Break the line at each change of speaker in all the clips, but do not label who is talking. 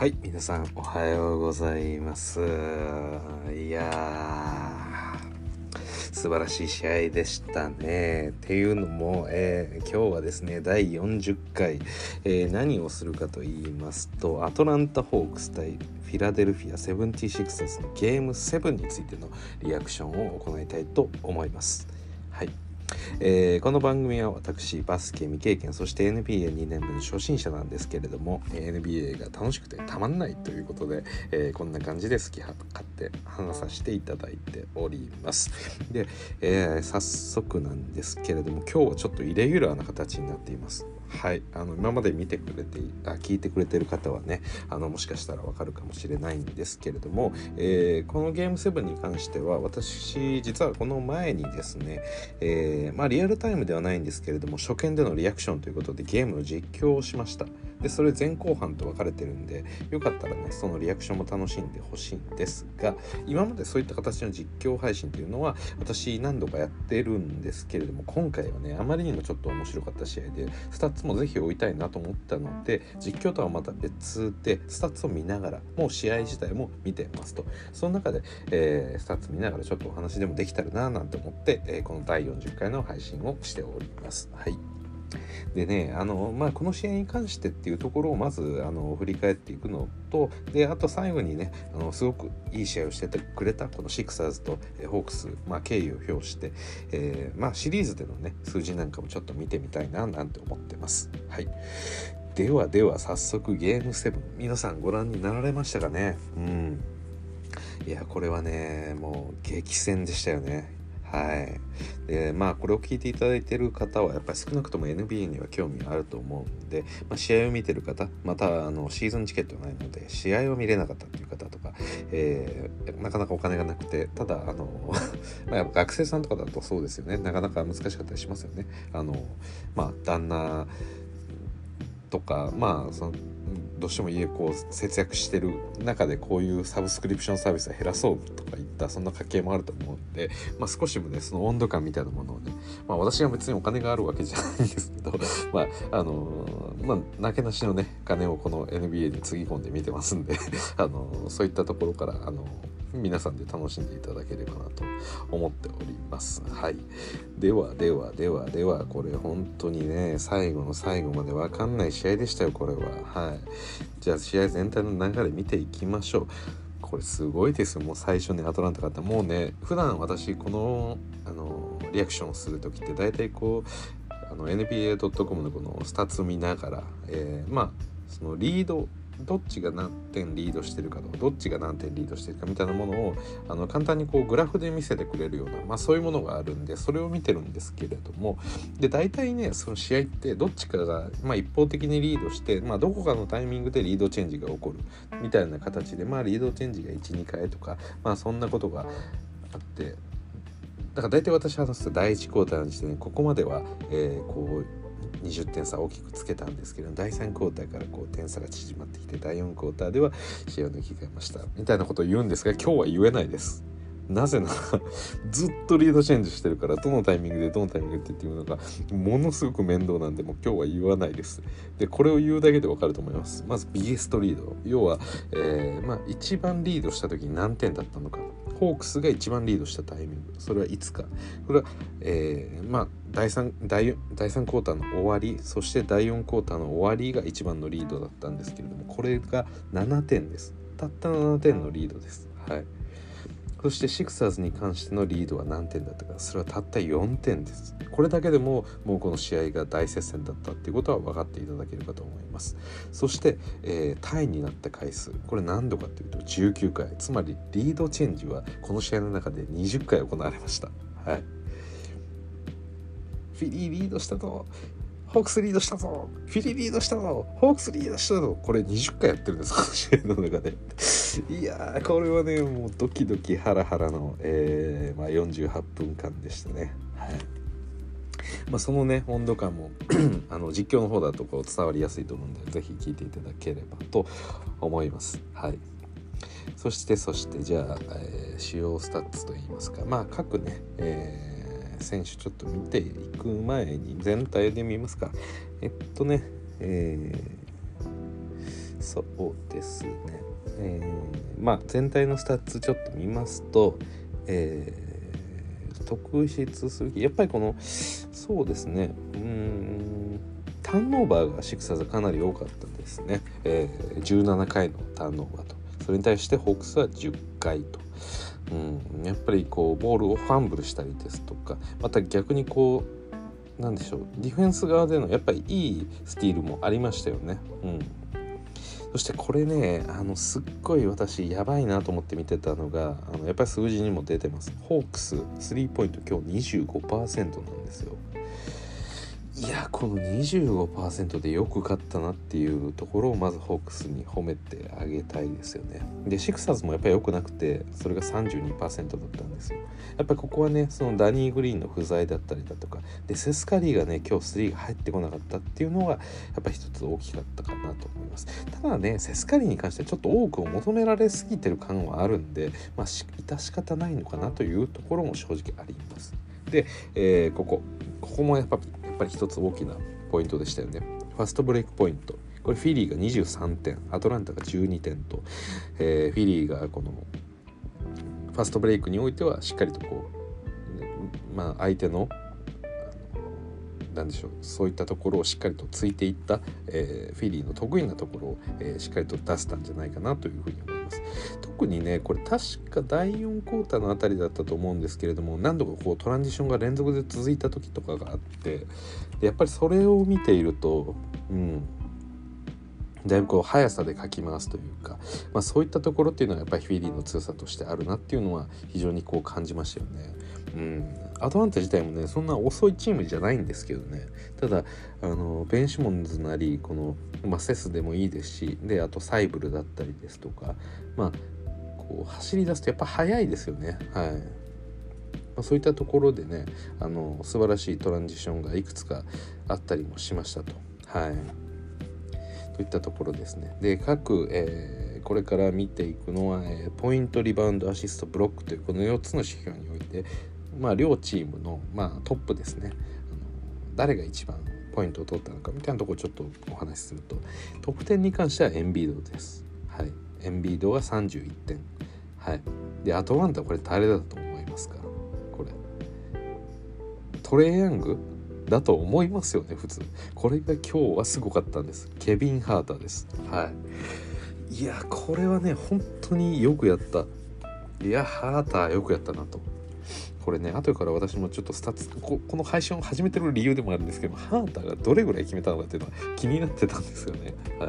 はい皆さんおはようございます。いやー素晴らしい試合でしたね。っていうのも、えー、今日はですね第40回、えー、何をするかと言いますとアトランタ・ホークス対フィラデルフィア 76ers のゲーム7についてのリアクションを行いたいと思います。はい。えー、この番組は私バスケ未経験そして NBA2 年目の初心者なんですけれども NBA が楽しくてたまんないということで、えー、こんな感じで好き勝手話させていただいております。で、えー、早速なんですけれども今日はちょっとイレギュラーな形になっています。はい。あの今まで見てくれてあ聞いてくれてる方はねあのもしかしたらわかるかもしれないんですけれども、えー、このゲーム7に関しては私実はこの前にですね、えー、まあリアルタイムではないんですけれども初見でのリアクションということでゲームの実況をしました。でそれ前後半と分かれてるんでよかったらねそのリアクションも楽しんでほしいんですが今までそういった形の実況配信というのは私何度かやってるんですけれども今回はねあまりにもちょっと面白かった試合でスタッツもぜひ追いたいなと思ったので実況とはまた別でスタッツを見ながらもう試合自体も見てますとその中で、えー、スタッツ見ながらちょっとお話でもできたらななんて思って、えー、この第40回の配信をしております。はいでねあの、まあ、この試合に関してっていうところをまずあの振り返っていくのとであと最後にねあのすごくいい試合をしててくれたこのシクサーズとホークス、まあ、敬意を表して、えー、まあ、シリーズでのね数字なんかもちょっと見てみたいななんて思ってます。はい。ではでは早速ゲーム7皆さんご覧になられましたかね？うん。いやこれはねもう激戦でしたよね。はい。で、まあ、これを聞いていただいている方は、やっぱり少なくとも NBA には興味があると思うんで、まあ、試合を見てる方、また、あの、シーズンチケットがないので、試合を見れなかったっていう方とか、えー、なかなかお金がなくて、ただ、あの、まあ、学生さんとかだとそうですよね。なかなか難しかったりしますよね。あの、まあ、旦那とか、まあ、その、どうしても家こう節約してる中でこういうサブスクリプションサービスを減らそうとかいったそんな家計もあると思うんで、まあ、少しもねその温度感みたいなものをね、まあ、私は別にお金があるわけじゃないんですけど、まああのまあ、なけなしのね金をこの NBA につぎ込んで見てますんであのそういったところからあの皆さんで楽しんでいただければなと思っております。はい。ではではではではこれ本当にね最後の最後まで分かんない試合でしたよこれは。はい。じゃあ試合全体の流れ見ていきましょう。これすごいですよもう最初にアトランタ勝ったもうね普段私このあのリアクションをする時って大体こうあの NBA.com のこのスタッツを見ながら、えー、まあそのリードどっちが何点リードしてるかとかどっちが何点リードしてるかみたいなものをあの簡単にこうグラフで見せてくれるような、まあ、そういうものがあるんでそれを見てるんですけれどもで大体ねその試合ってどっちかが、まあ、一方的にリードして、まあ、どこかのタイミングでリードチェンジが起こるみたいな形で、まあ、リードチェンジが12回とか、まあ、そんなことがあってだから大体私話す第1クォーターの時点でここまでは、え、こう20点差大きくつけたんですけど第3クォーターからこう点差が縮まってきて第4クォーターでは試合を抜き替えました。みたいなことを言うんですが今日は言えないです。なぜなら ずっとリードチェンジしてるからどのタイミングでどのタイミングでっていうのがものすごく面倒なんでもう今日は言わないです。でこれを言うだけでわかると思います。まずビゲストリード。要は、えー、まあ一番リードした時に何点だったのか。ホークスが一番リードしたタイミング。それはいつか。これは、えー、まあ第3第第3クォーターの終わりそして第4クォーターの終わりが一番のリードだったんですけれどもこれが7点です。たった7点のリードです。はい。そしてシクサーズに関してのリードは何点だったか。それはたった4点です。これだけでももうこの試合が大接戦だったっていうことは分かっていただけるかと思います。そして、えー、タイになった回数。これ何度かというと19回。つまりリードチェンジはこの試合の中で20回行われました。はい。フィリーリードしたとホークスリードしたぞ。フィリリードしたぞ。ホークスリードしたぞ。これ20回やってるんですこの試合の中で。いやーこれはねもうドキドキハラハラの、えーまあ、48分間でしたね。はい。まあ、そのね温度感も あの実況の方だとこう伝わりやすいと思うんで是非聞いていただければと思います。はい。そしてそしてじゃあ、えー、主要スタッツといいますか。まあ各ね、えー、選手ちょっと見ていく前に全体で見ますかえっとねえーそうですね。えー、まあ全体のスタッツちょっと見ますと、えー、特筆するやっぱりこのそうですねうんターンオーバーがシクサーズかなり多かったですね、えー、17回のターンオーバーとそれに対してホークスは10回と。うん、やっぱりこうボールをファンブルしたりですとかまた逆にこうなんでしょうディフェンス側でのやっぱりいいスティールもありましたよね。うん。そしてこれねあのすっごい私やばいなと思って見てたのがあのやっぱり数字にも出てます。ホークススリーポイント今日25%なんですよ。いやこの25%でよく勝ったなっていうところをまずホークスに褒めてあげたいですよね。でシクサーズもやっぱり良くなくてそれが32%だったんですよ。やっぱりここはねそのダニー・グリーンの不在だったりだとかでセスカリーがね今日3が入ってこなかったっていうのがやっぱり一つ大きかったかなと思います。ただねセスカリーに関してはちょっと多くを求められすぎてる感はあるんでまあ致し方ないのかなというところも正直あります。で、えー、ここここもやっぱぱり一つ大きなポイントでしたよね。ファストブレイクポイント。これフィリーが23点、アトランタが12点と、えー、フィリーがこのファストブレイクにおいてはしっかりとこう、まあ、相手の何でしょうそういったところをしっかりとついていった、えー、フィリーの得意なところを、えー、しっかりと出せたんじゃないかなというふうに思います。特にねこれ確か第4クォーターのあたりだったと思うんですけれども何度かこうトランジションが連続で続いた時とかがあってやっぱりそれを見ているとうんだいぶこう速さでかき回すというか、まあ、そういったところっていうのはやっぱりフィリーの強さとしてあるなっていうのは非常にこう感じましたよね。うん、アトランタ自体もねそんな遅いチームじゃないんですけどねただあのベンシモンズなりこの、まあ、セスでもいいですしであとサイブルだったりですとかまあこう走り出すとやっぱ速いですよねはい。まあ、そういったところでねあの素晴らしいトランジションがいくつかあったりもしましたと。はいといったところですね。で各、えー、これから見ていくのは、えー、ポイントリバウンドアシストブロックというこの4つの指標において、まあ、両チームの、まあ、トップですね。あの誰が一番ポイントを取ったのかみたいなところをちょっとお話しすると得点に関してはエンビードです。はい、エンビードが31点。はい、でアトランタこれ誰だと思いますか？これ。トレイヤングだと思いますよね普通。これが今日はすごかったんです。ケビン・ハーターです。はい。いやこれはね本当によくやった。いやハーターよくやったなと。これね後から私もちょっとスタッツここの配信を始めてる理由でもあるんですけどハーターがどれぐらい決めたのかっていうのは 気になってたんですよね。は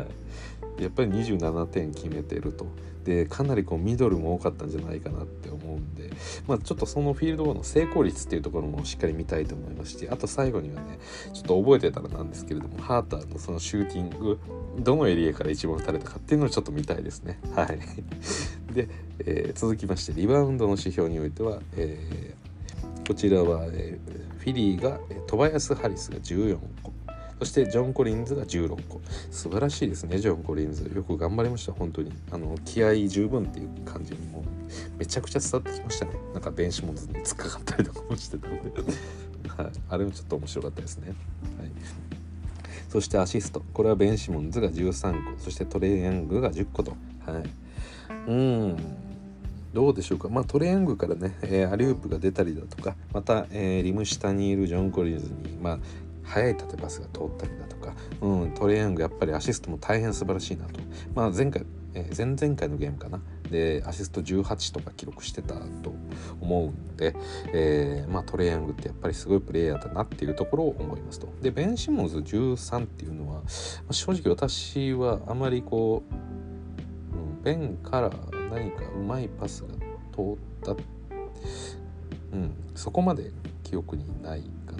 い。やっぱり27点決めてると。でかなりこうミドルも多かったんじゃないかなって思うんで、まあ、ちょっとそのフィールドの成功率っていうところもしっかり見たいと思いますしあと最後にはねちょっと覚えてたらなんですけれどもハーターのそのシューティングどのエリアから一番打たれたかっていうのをちょっと見たいですね。はい、で、えー、続きましてリバウンドの指標においては、えー、こちらは、えー、フィリーが、えー、トバヤス・ハリスが14個。そしてジョン・コリンズが16個。素晴らしいですねジョン・コリンズ。よく頑張りました本当に。あの気合十分っていう感じにもめちゃくちゃ伝わってきましたね。なんか弁士もずに突っかかったりとかもしてたので。はい、あれもちょっと面白かったですね、はい、そしてアシスト。これはベンシモンズが13個。そしてトレイヤングが10個と。はい。うん。どうでしょうか、まあ、トレイングからね、えー、アリウープが出たりだとかまた、えー、リム下にいるジョン・コリンズに、まあ、速い縦パスが通ったりだとか、うん、トレイングやっぱりアシストも大変素晴らしいなと、まあ、前回、えー、前々回のゲームかな？でアシスト18とか記録してたと思うんで、えー、まあ、トレイヤングってやっぱりすごいプレイヤーだなっていうところを思いますと。でベン・シモンズ13っていうのは、正直私はあまりこう、うん、ベンから何かうまいパスが通った、うん、そこまで記憶にないか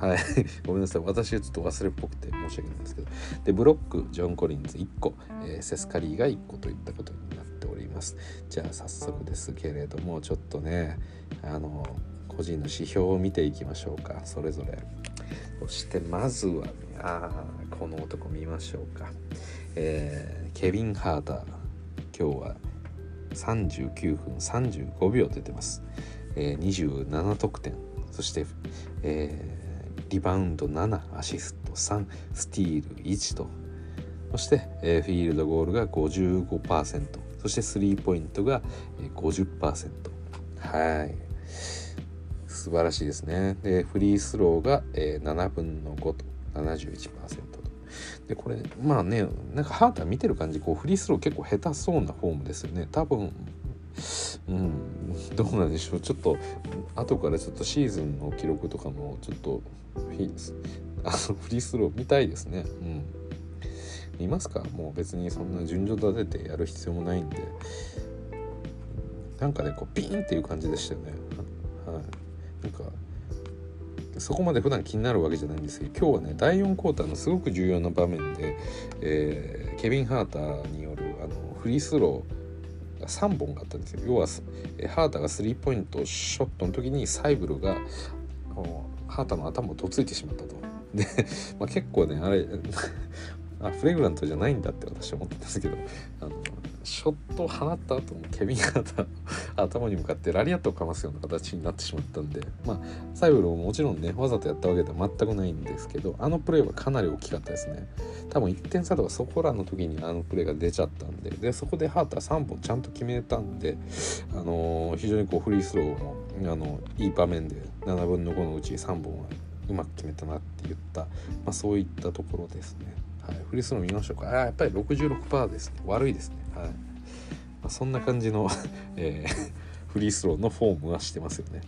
な。はい。ごめんなさい。私はちょっと忘れっぽくて申し訳ないんですけど。でブロックジョン・コリンズ1個、えー、セスカリーが1個といったことになっております。じゃあ早速ですけれどもちょっとねあの個人の指標を見ていきましょうか。それぞれ。そしてまずはあこの男見ましょうか、えー、ケビン・ハーター。今日は39分35秒出てます、えー、27得点。そして、えー、リバウンド7アシスト3スティール1と。そして、えー、フィールドゴールが55%そしてスリーポイントが50%はい。素晴らしいですね。でフリースローが、えー、7分の5と71%でこれまあねなんかハーター見てる感じこうフリースロー結構下手そうなフォームですよね。多分うんどうなんでしょう。ちょっと後からちょっとシーズンの記録とかもちょっとあのフリースロー見たいですね。うん。見ますか？もう別にそんな順序立ててやる必要もないんで。なんかねこうピンっていう感じでしたよね。はい。なんかそこまで普段気になるわけじゃないんですけど今日はね第4クォーターのすごく重要な場面で、えー、ケビン・ハーターによるあのフリースローが3本があったんですよ要はハーターがスリーポイントショットの時にサイブルがハーターの頭をどついてしまったと。で、まあ、結構ねあれ あフレグラントじゃないんだって私は思ってたんですけどあのショットを放った後もケビンが 頭に向かってラリアットをかますような形になってしまったんでまあサイブルももちろんねわざとやったわけでは全くないんですけどあのプレーはかなり大きかったですね多分1点差とかそこらの時にあのプレーが出ちゃったんででそこでハーター3本ちゃんと決めたんで、あのー、非常にこうフリースローもあのいい場面で7分の5のうち3本はうまく決めたなって言った、まあ、そういったところですね。はい、フリースロー見ましょうか。あやっぱり66%ですね。悪いですね。はい。まあ、そんな感じの えー、フリースローのフォームはしてますよね。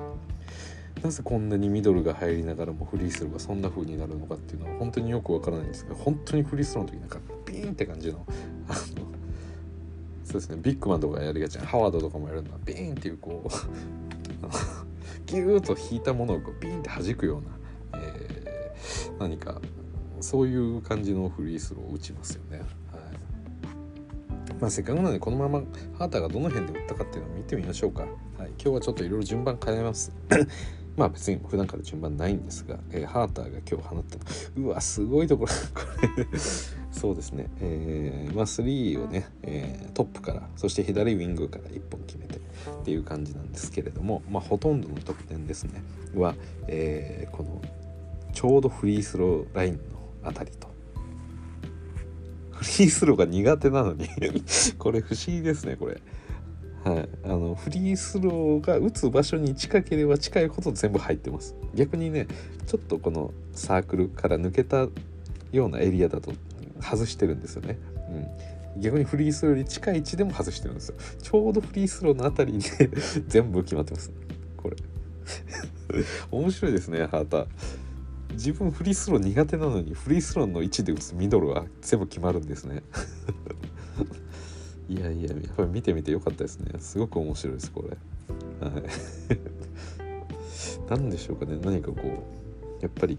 なぜこんなにミドルが入りながらもフリースローがそんな風になるのかっていうのは本当によくわからないんですけど本当にフリースローの時なんかピーンって感じのあのそうですねビッグマンとかやりがちなハワードとかもやるのはビーンっていうこう ギューッと引いたものをこうビーンって弾くような、えー、何かそういう感じのフリースローを打ちますよね。まあ、せっかくなのでこのままハーターがどの辺で打ったかっていうのを見てみましょうか。はい、今日はちょっといろいろ順番変えます。まあ別に普段から順番ないんですが、えー、ハーターが今日放ったうわすごいところ。そうですね、えー、まあ3をね、えー、トップからそして左ウィングから1本決めてっていう感じなんですけれどもまあほとんどの得点ですね。は、えー、このちょうどフリースローラインのあたりとフリースローが苦手なのに。これ不思議ですねこれ。はい、あのフリースローが打つ場所に近ければ近いほど全部入ってます。逆にねちょっとこのサークルから抜けたようなエリアだと外してるんですよね、うん、逆にフリースローより近い位置でも外してるんですよ。ちょうどフリースローのあたりに 全部決まってます。これ。面白いですねハーター。自分フリースロー苦手なのにフリースローの位置で打つミドルは全部決まるんですね。いやいややっぱり見てみてよかったですね。すごく面白いですこれ。はい。何でしょうかね。何かこうやっぱり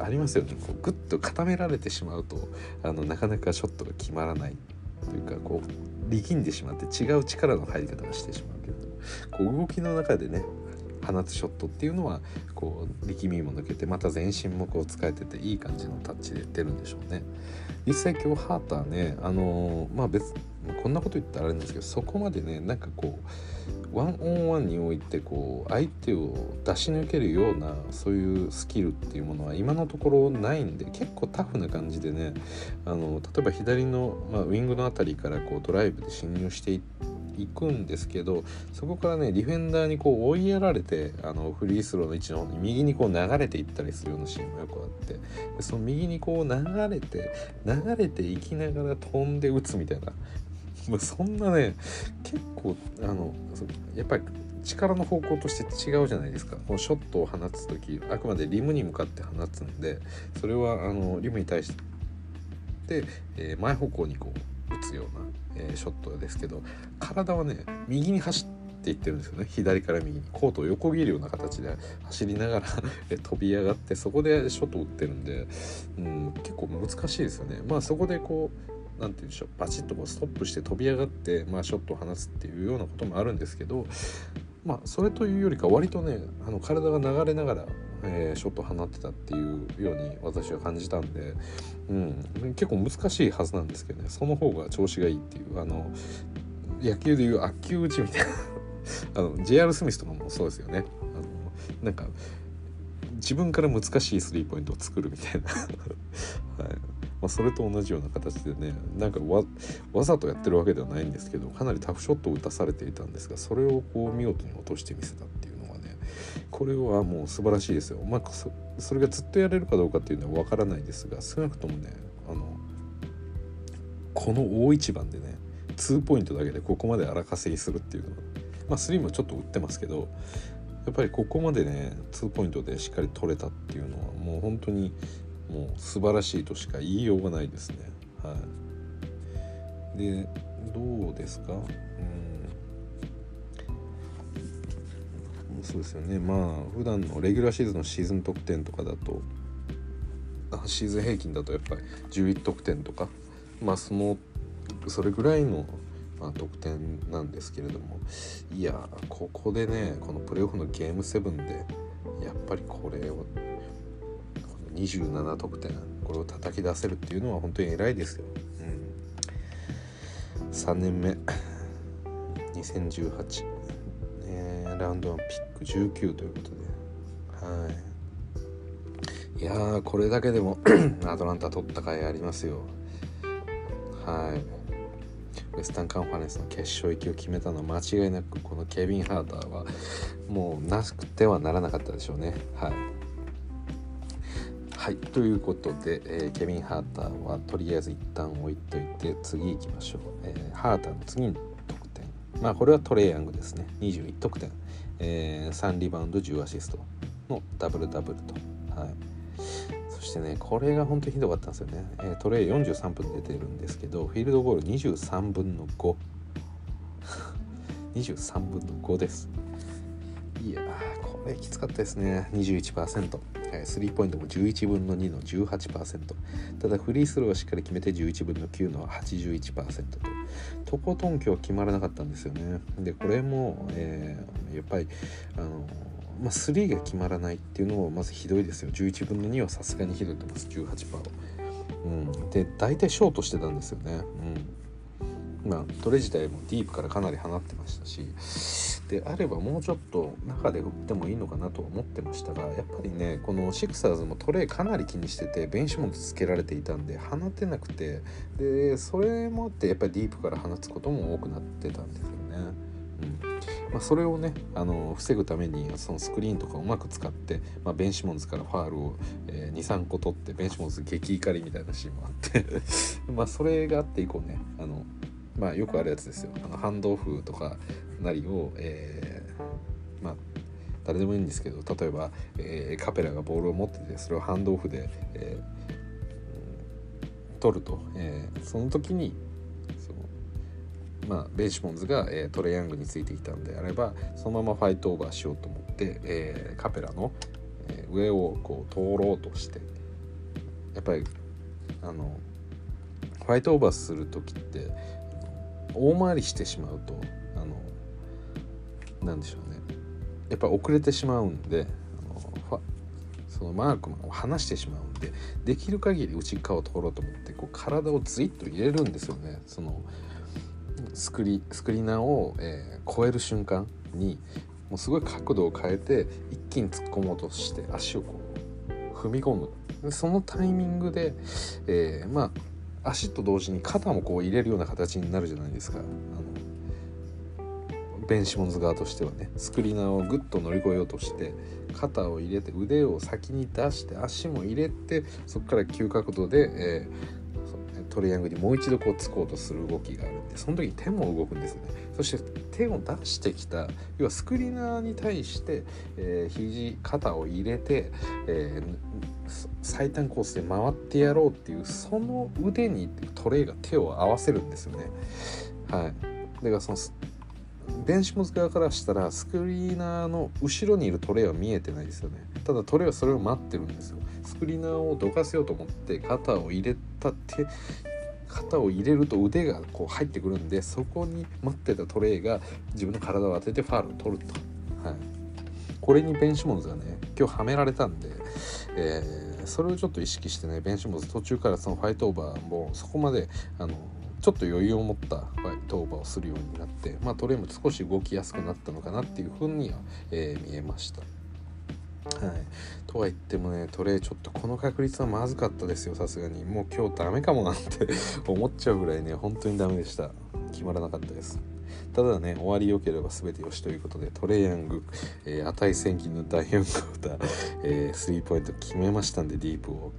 ありますよね。こうグッと固められてしまうとあのなかなかショットが決まらない。というかこう力んでしまって違う力の入り方をしてしまうけど。こう動きの中でね放つショットっていうのはこう力みも抜けてまた全身もこう使えてていい感じのタッチで出るんでしょうね。実際今日ハーターねあのー、まあ別こんなこと言ったらあれなんですけどそこまでねなんかこうワンオンワンにおいてこう相手を出し抜けるようなそういうスキルっていうものは今のところないんで結構タフな感じでねあの例えば左の、まあ、ウィングの辺りからこうドライブで侵入していって行くんですけどそこからねディフェンダーにこう追いやられてあのフリースローの位置の方に右にこう流れていったりするようなシーンもよくあってその右にこう流れて流れていきながら飛んで打つみたいな まそんなね結構あのやっぱり力の方向として違うじゃないですか。このショットを放つ時あくまでリムに向かって放つんでそれはあのリムに対して、えー、前方向にこう打つようなえー、ショットですけど体はね右に走っていってるんですよね左から右にコートを横切るような形で走りながら 飛び上がってそこでショットを打ってるんで、うん、結構難しいですよね。まあそこでこう何て言うんでしょうバチッとこうストップして飛び上がって、まあ、ショットを放つっていうようなこともあるんですけどまあそれというよりか割とねあの体が流れながらえー、ショット放ってたっていうように私は感じたんで、うん、結構難しいはずなんですけどね。その方が調子がいいっていうあの野球でいう悪球打ちみたいな。あの JR スミスとかもそうですよね。あのなんか自分から難しいスリーポイントを作るみたいな、はい、まあ、それと同じような形でねなんかわざとやってるわけではないんですけどかなりタフショットを打たされていたんですがそれをこう見事に落としてみせたっていう。これはもう素晴らしいですよ。まあ、それがずっとやれるかどうかっていうのは分からないですが少なくともねあのこの大一番でね2ポイントだけでここまで荒稼ぎするっていうのはまあ3もちょっと打ってますけどやっぱりここまでね2ポイントでしっかり取れたっていうのはもう本当にもう素晴らしいとしか言いようがないですね。はい、でどうですか、そうですよね。まあ普段のレギュラーシーズンのシーズン得点とかだとシーズン平均だとやっぱり11得点とかまあそのそれぐらいの、まあ、得点なんですけれどもいやここでねこのプレーオフのゲーム7でやっぱりこれを27得点これを叩き出せるっていうのは本当に偉いですよ。うん、3年目。2018、ラウンド1ピック19ということで。はい。いやーこれだけでも アトランタ取った甲斐ありますよ。はい。ウエスタンカンファレンスの決勝行きを決めたのは間違いなくこのケビン・ハーターはもうなくてはならなかったでしょうね。はい。はいということで、えー、ケビン・ハーターはとりあえず一旦置いといて次行きましょう、えー、ハーターの次の得点。まあこれはトレイヤングですね。21得点、えー、3リバウンド10アシストのダブルダブルと。はい。そしてねこれが本当にひどかったんですよね、えー、トレイ43分出てるんですけどフィールドゴール23分の5 23 分の5です。いやこれきつかったですね。21%スリーポイントも11分の2の18%ただフリースローはしっかり決めて11分の9の81%と。とことん今日決まらなかったんですよね。でこれも、えー、やっぱりあのまあ、3が決まらないっていうのもまずひどいですよ。11分の2はさすがにひどいと思います。18%うん、で大体ショートしてたんですよね、うん、まあトレ自体もディープからかなり放ってましたしであればもうちょっと中で打ってもいいのかなと思ってましたがやっぱりねこのシクサーズもトレイかなり気にしててベンチもつけられていたんで放てなくてでそれもあってやっぱりディープから放つことも多くなってたんですよね。うん。まあ、それをねあの防ぐためにそのスクリーンとかをうまく使って、まあ、ベンシモンズからファールを、えー、23個取ってベンシモンズ激怒りみたいなシーンもあって。まあそれがあって以降ねあのまあよくあるやつですよ。あのハンドオフとかなりを、えー、まあ誰でもいいんですけど例えば、えー、カペラがボールを持っててそれをハンドオフで、えー、取ると、えー、その時にその、まあ、ベンシモンズが、えー、トレイヤングについてきたんであればそのままファイトオーバーしようと思って、えー、カペラの、え、上をこう通ろうとしてやっぱりあのファイトオーバーする時って大回りしてしまうとあのなんでしょうね。やっぱ遅れてしまうんであのそのマークマンを離してしまうんでできる限り内側を通ろうと思ってこう体をズイッと入れるんですよね。そのスクリスクリーナーを、えー、超える瞬間にもうすごい角度を変えて一気に突っ込もうとして足をこう踏み込む。そのタイミングで、えー、まあ足と同時に肩もこう入れるような形になるじゃないですか。あのベンシモンズ側としてはねスクリーナーをグッと乗り越えようとして肩を入れて腕を先に出して足も入れてそこから急角度で、えー、トレヤングにもう一度こうつこうとする動きがあるんでその時に手も動くんですよねそして手を出してきた要はスクリーナーに対して、えー、肘肩を入れて、えー、最短コースで回ってやろうっていうその腕にトレイが手を合わせるんですよね。はい。だからそのベンシモンズ側からしたらスクリーナーの後ろにいるトレイは見えてないですよね。ただトレイはそれを待ってるんですよ。スクリーナーをどかせようと思って肩を入れた手肩を入れると腕がこう入ってくるんでそこに待ってたトレイが自分の体を当ててファールを取ると、はい、これにベンシモンズがね今日はめられたんで、えー、それをちょっと意識してねベンシモンズ途中からその fight over もそこまであのちょっと余裕を持ったファイトオーバーをするようになって、まあ、トレイも少し動きやすくなったのかなっていうふうには、えー、見えました。はい。とは言ってもねトレイちょっとこの確率はまずかったですよさすがに。もう今日ダメかもなって 思っちゃうぐらいね本当にダメでした。決まらなかったです。ただね終わり良ければ全てよしということでトレイヤング、えー、値千金の第4クォーター、え、スリーポイント決めましたんでディープを、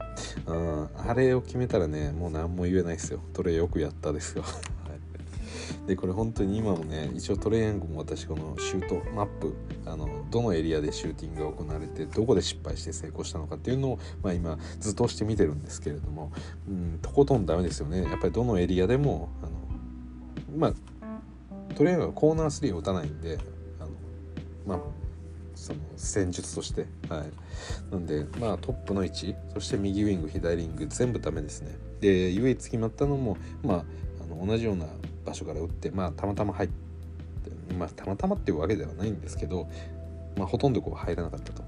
うん、あれを決めたらねもう何も言えないですよ。トレイよくやったですよ。でこれ本当に今もね一応トレイヤングも私このシュートマップあのどのエリアでシューティングが行われてどこで失敗して成功したのかっていうのを、まあ、今ずっとして見てるんですけれども、うん、とことんダメですよね。やっぱりどのエリアでもあのまあとりあえずコーナー3を打たないんであのまあその戦術としてはい。なんでまあトップの位置そして右ウィング左ウィング全部ダメですね。で唯一決まったのもまああの同じような場所から打ってまあたまたま入ってまあたまたまっていうわけではないんですけどまあほとんどこう入らなかったと。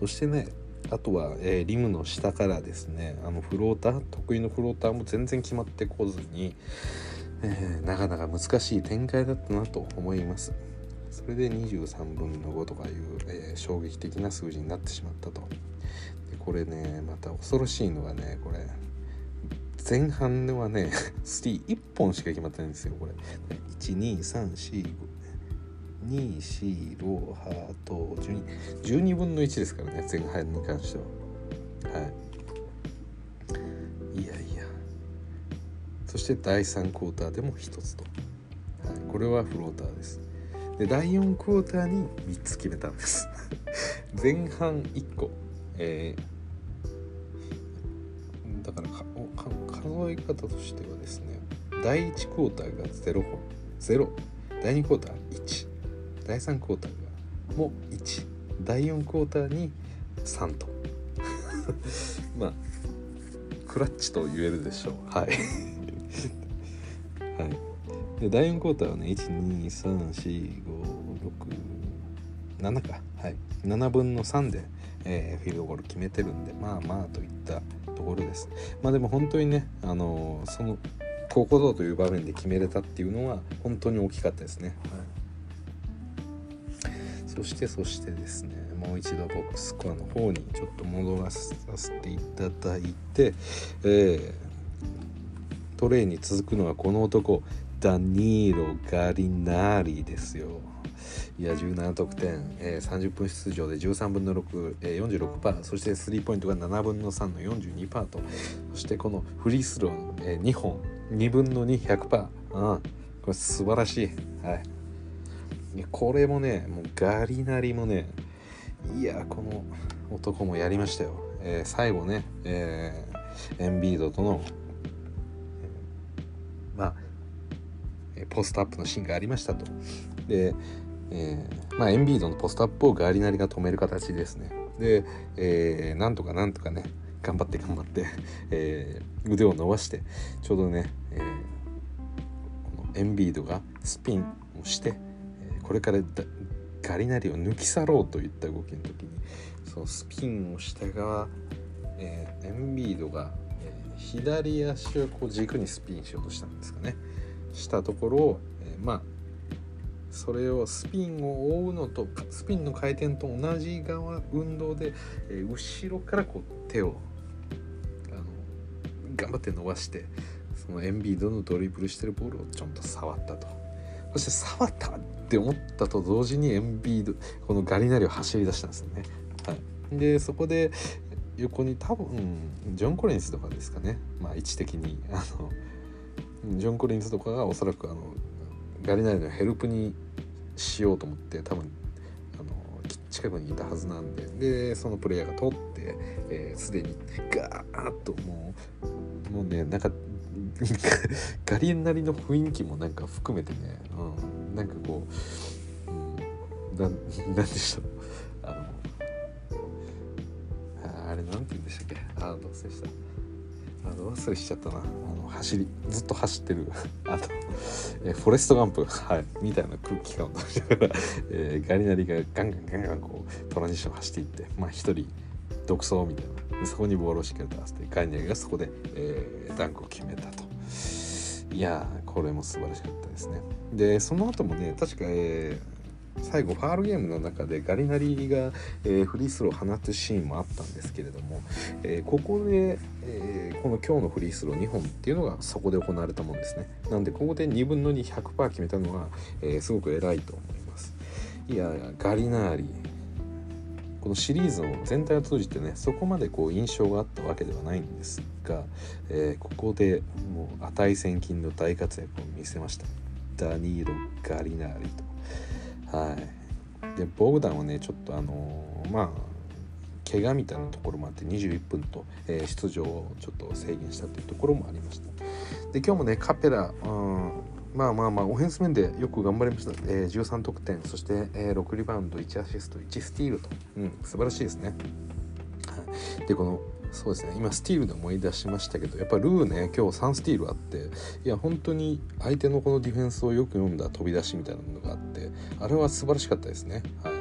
そしてねあとは、えー、リムの下からですねあのフローター得意のフローターも全然決まってこずに、えー、なかなか難しい展開だったなと思います。それで23分の5とかいう、えー、衝撃的な数字になってしまったと。でこれねまた恐ろしいのがねこれ前半ではね スティ1本しか決まってないんですよこれ。12345 2 4 6ハート12 12分の1ですからね前半に関しては。はい。そして第3クォーターでも1つと、はい、これはフローターです。で第4クォーターに3つ決めたんです。前半1個。えー、だからか数え方としてはですね第1クォーターが0本。0第2クォーター1第3クォーターがもう1第4クォーターに3と。まあクラッチと言えるでしょう。はい。はい。で第4クォーターはね1234567か。はい。7分の3で、えー、フィールドゴール決めてるんでまあまあといったところです。まあでも本当にねあのー、そのここぞという場面で決めれたっていうのは本当に大きかったですね、はい、そしてそしてですねもう一度ボックスコアの方にちょっと戻らさせていただいて、えー、トレイに続くのはこの男ダニーロ・ガリナーリですよ。いや17得点、えー、30分出場で13分の6、えー、46%そしてスリーポイントが7分の3の42%と。そしてこのフリースロー、えー、2本。2分の2100%うん。これ素晴らしい。はい。これもねもうガリナリもねいやこの男もやりましたよ、えー、最後ね、えー、エンビードとの、ポストアップのシーンがありましたとでえー、まあ、エンビードのポストアップをガーリナリが止める形ですね。で、えー、なんとかなんとかね頑張って頑張って、えー、腕を伸ばしてちょうどね、えこのエンビードがスピンをして、これからガリナリを抜き去ろうといった動きの時にそのスピンをした側、えエンビードが、え左足をこう軸にスピンしようとしたんですかねしたところを、えまあそれをスピンを追うのとスピンの回転と同じ側運動で、えー、後ろからこう手をあの頑張って伸ばしてそのエンビードのドリブルしてるボールをちょんと触ったと。そして触ったって思ったと同時にエンビードこのガリナリを走り出したんですよね。はい、でそこで横に多分ジョン・コリンスとかですかね、まあ、位置的にあのジョン・コリンスとかがおそらくあのガリナリのヘルプにしようと思って多分あの近くにいたはずなんで。でそのプレイヤーが通ってすで、ー、にガーッともうもうねなんかガリナリの雰囲気もなんか含めてね、うん、なんかこう、うん、ななんでしょう。あのあれなんて言うんでしたっけ？あどうせした。あの忘れしちゃったな。あの走りずっと走ってる。あと、えフォレストガンプ、はい、みたいな空気感を出しながら、えー、ガリナリがガンガンガンガンこうトランジション走っていってまあ一人独走みたいな。そこにボールをしっかり出してガリナリがそこで、えー、ダンクを決めたと。いやこれも素晴らしかったですね。でその後もね確か、えー最後ファールゲームの中でガリナリが、えー、フリースローを放つシーンもあったんですけれども、えー、ここで、えー、この今日のフリースロー2本っていうのがそこで行われたものですね。なんでここで2分の2100%決めたのは、えすごく偉いと思います。いやガリナーリこのシリーズの全体を通じてねそこまでこう印象があったわけではないんですが、えここでもう値千金の大活躍を見せました。ダニーロ・ガリナーリと。はい。でボグダンはねちょっとあのー、まあ怪我みたいなところもあって21分と、えー、出場をちょっと制限したというところもありました。で今日もねカペラ、うん、まあまあまあオフェンス面でよく頑張りました、えー、13得点そして、えー、6リバウンド1アシスト1スティールと、うん、素晴らしいですね、はい、でこのそうですね。今スティールで思い出しましたけどやっぱルーね今日3スティールあっていや本当に相手のこのディフェンスをよく読んだ飛び出しみたいなものがあってあれは素晴らしかったですね。はい、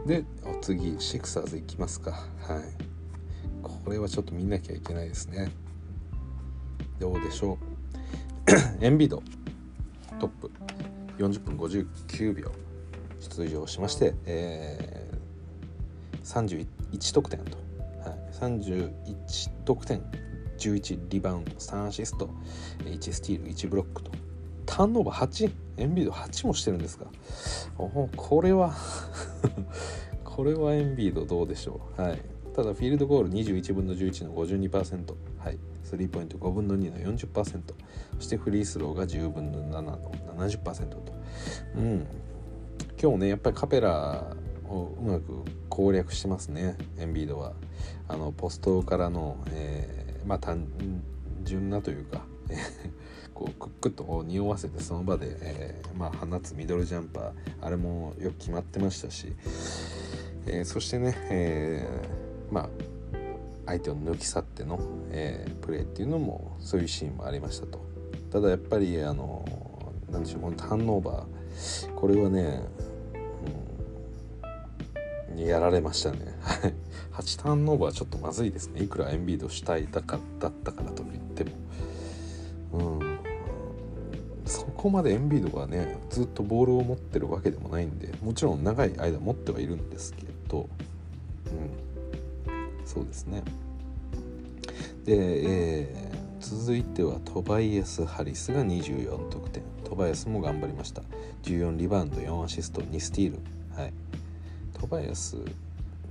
うん、でお次シクサーズいきますか。はい。これはちょっと見なきゃいけないですね。どうでしょう。エンビード。トップ。40分59秒。出場しまして、えー、31得点と、はい、31得点。11リバウンド。3アシスト。1スティール1ブロックと。ターンオーバー8エンビード8もしてるんですか。おこれは これはエンビードどうでしょう。はい。ただフィールドゴール21分の11の52%はい。スリーポイント5分の2の40%そしてフリースローが10分の7の70%と。うん。今日ねやっぱりカペラをうまく攻略してますねエンビードは。あのポストからの、えー、まあ単純なというか こうクックッと匂わせてその場で、えー、まあ、放つミドルジャンパーあれもよく決まってましたし、えー、そしてね、えまあ相手を抜き去っての、えー、プレーっていうのもそういうシーンもありましたと。ただやっぱりあのなんでしょうこのターンオーバーこれはね、うん、やられましたね。8ターンオーバーちょっとまずいですね。いくらエンビードしたいだかだったからといっても。うん。そこまでエンビードがねずっとボールを持ってるわけでもないんでもちろん長い間持ってはいるんですけど、うん、そうですね。で、えー、続いてはトバイエス・ハリスが24得点。トバイエスも頑張りました。14リバウンド4アシスト2スティール。はい。トバイエス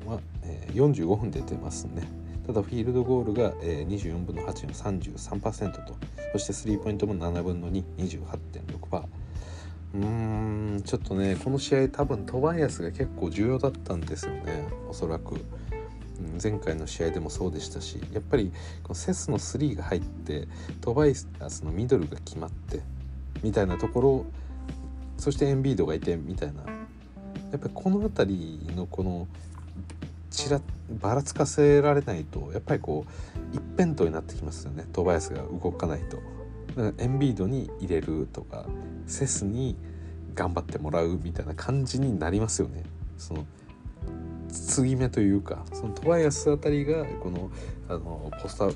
は、えー、45分出てますね。ただフィールドゴールが、えー、24分の8の33%と。そしてスリーポイントも7分の228.6%うーんちょっとねこの試合多分トバイアスが結構重要だったんですよね。おそらく。前回の試合でもそうでしたし。やっぱりこのセスの3が入ってトバイアスのミドルが決まってみたいなところそしてエンビードがいてみたいなやっぱりこの辺りのこのちらばらつかせられないとやっぱりこう一辺倒になってきますよねトバイアスが動かないと。だからエンビードに入れるとかセスに頑張ってもらうみたいな感じになりますよね。その継ぎ目というかそのトバイアスあたりがこのあのポスター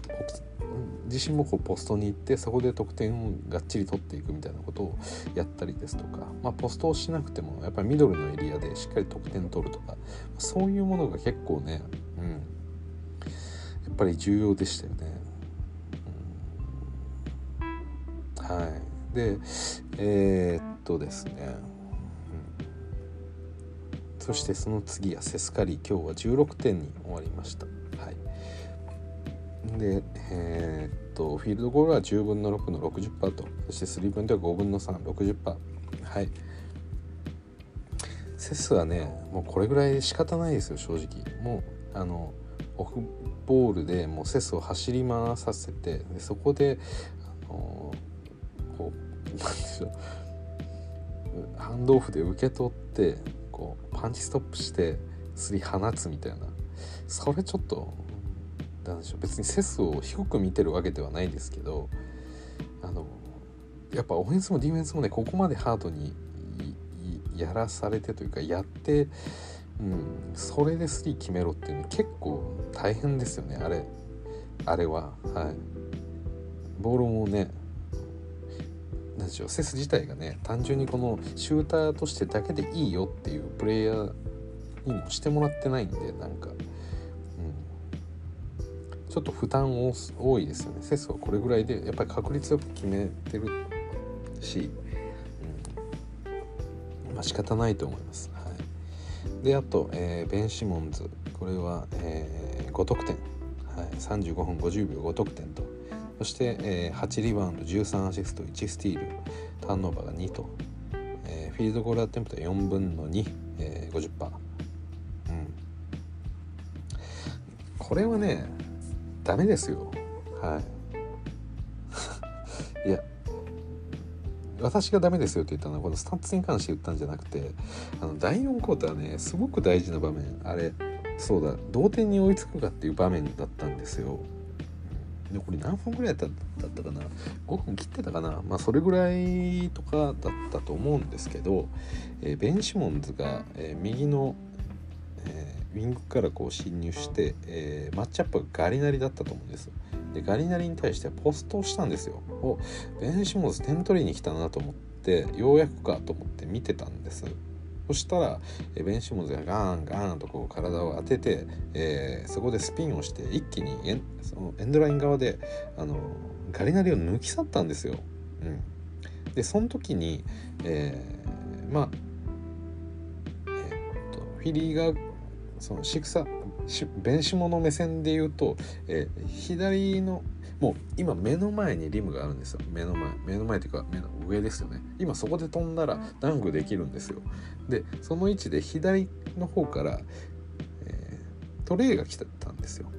自身もこうポストに行ってそこで得点をがっちり取っていくみたいなことをやったりですとか、まあ、ポストをしなくてもやっぱりミドルのエリアでしっかり得点取るとかそういうものが結構ね、うん、やっぱり重要でしたよね。うん、はい。でえー、っとですね。そしてその次はセスカリー。今日は16点に終わりました。で、えー、っとフィールドゴールは10分の6の60%とそしてスリーポイントは5分の360%はい。セスはねもうこれぐらい仕方ないですよ正直。もうあのオフボールでもうセスを走り回させてでそこであのこうなんでしょう。ハンドオフで受け取ってこうパンチストップしてすり放つみたいな。それちょっとなんでしょう。別にセスを低く見てるわけではないですけどあのやっぱオフェンスもディフェンスもねここまでハードにやらされてというかやって、うん、それでスリー決めろっていうの結構大変ですよね。あれあれは。はい。ボールもね何でしょう。セス自体がね単純にこのシューターとしてだけでいいよっていうプレイヤーにもしてもらってないんでなんか、ちょっと負担多いですよね。セスはこれぐらいでやっぱり確率よく決めてるし、うん、まあ仕方ないと思います。はい、であと、えー、ベン・シモンズ。これは、えー、5得点、はい、35分50秒5得点と。そして、えー、8リバウンド13アシスト1スティール。ターンオーバーが2と、えー、フィールドゴールアテンプトは4分の2、えー、50%、うん、これはねダメですよ。はい。いや私がダメですよって言ったのはこのスタッツに関して言ったんじゃなくてあの第4クォーターねすごく大事な場面あれそうだ同点に追いつくかっていう場面だったんですよ。でこれ何分ぐらいだったかな？5分切ってたかな？まあそれぐらいとかだったと思うんですけど、えー、ベン・シモンズが、えー、右の、ウィングからこう侵入して、えーマッチアップがガリナリだったと思うんです。でガリナリに対してポストをしたんですよ。おベン・シモンズ点取りに来たなと思ってようやくかと思って見てたんです。そしたら、えベンシモンズがガーンガーンとこう体を当てて、えー、そこでスピンをして一気にエンそのエンドライン側であのガリナリを抜き去ったんですよ。うん、でその時に、えー、まあ、えー、っとフィリーがそのシクサベンシモの目線で言うと、えー、左のもう今目の前にリムがあるんですよ。目の前目の前というか目の上ですよね。今そこで飛んだらダンクできるんですよ。でその位置で左の方から、えー、トレイが来たんですよ。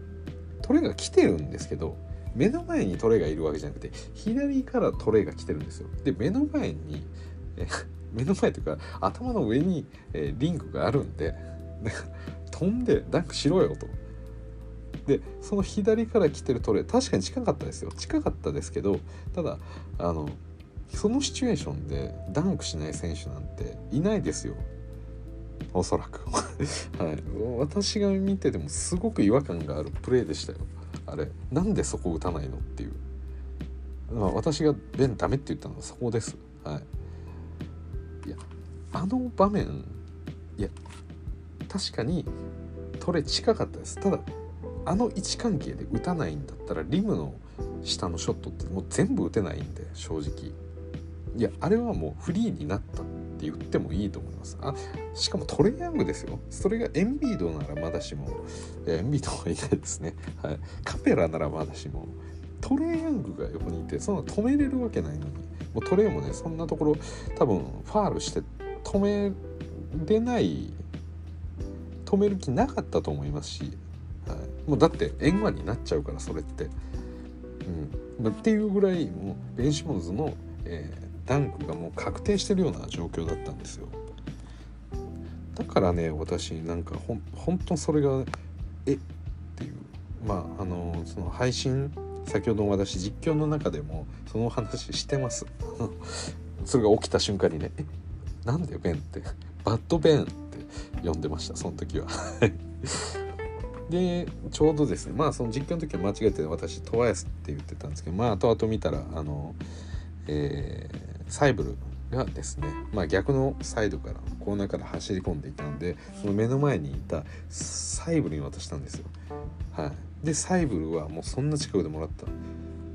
トレイが来てるんですけど目の前にトレイがいるわけじゃなくて左からトレイが来てるんですよ。で目の前に、えー、目の前というか頭の上に、えー、リンクがあるんで飛んでダンクしろよと。でその左から来てるトレー確かに近かったですよ。近かったですけどただあのそのシチュエーションでダンクしない選手なんていないですよ。おそらく。はい、私が見ててもすごく違和感があるプレーでしたよ。あれなんでそこ打たないのっていう、まあ、私がベンダメって言ったのはそこです。はい。いやあの場面いや確かにトレ近かったです。ただあの位置関係で打たないんだったらリムの下のショットってもう全部打てないんで正直。いやあれはもうフリーになったって言ってもいいと思います。あしかもトレイヤングですよ。それがエンビードならまだしもエンビードはいないですね、はい、カペラならまだしもトレイヤングが横にいてそんな止めれるわけないのにもうトレイもねそんなところ多分ファールして止めれない止める気なかったと思いますしはいもうだって円満になっちゃうからそれって。うん、っていうぐらいもうベンシモンズの、えー、ダンクがもう確定してるような状況だったんですよ。だからね私なんかほん本当それがえ？っていうまああのその配信先ほど私実況の中でもその話してます。それが起きた瞬間にね「え？なんでベン?」って「バッドベン」って呼んでましたその時は。でちょうどですねまあその実況の時は間違えて私トワイスって言ってたんですけどまあ後々見たらあの、えー、サイブルがですね、まあ、逆のサイドからコーナーから走り込んでいたんでその目の前にいたサイブルに渡したんですよ。はい、でサイブルはもうそんな近くでもらった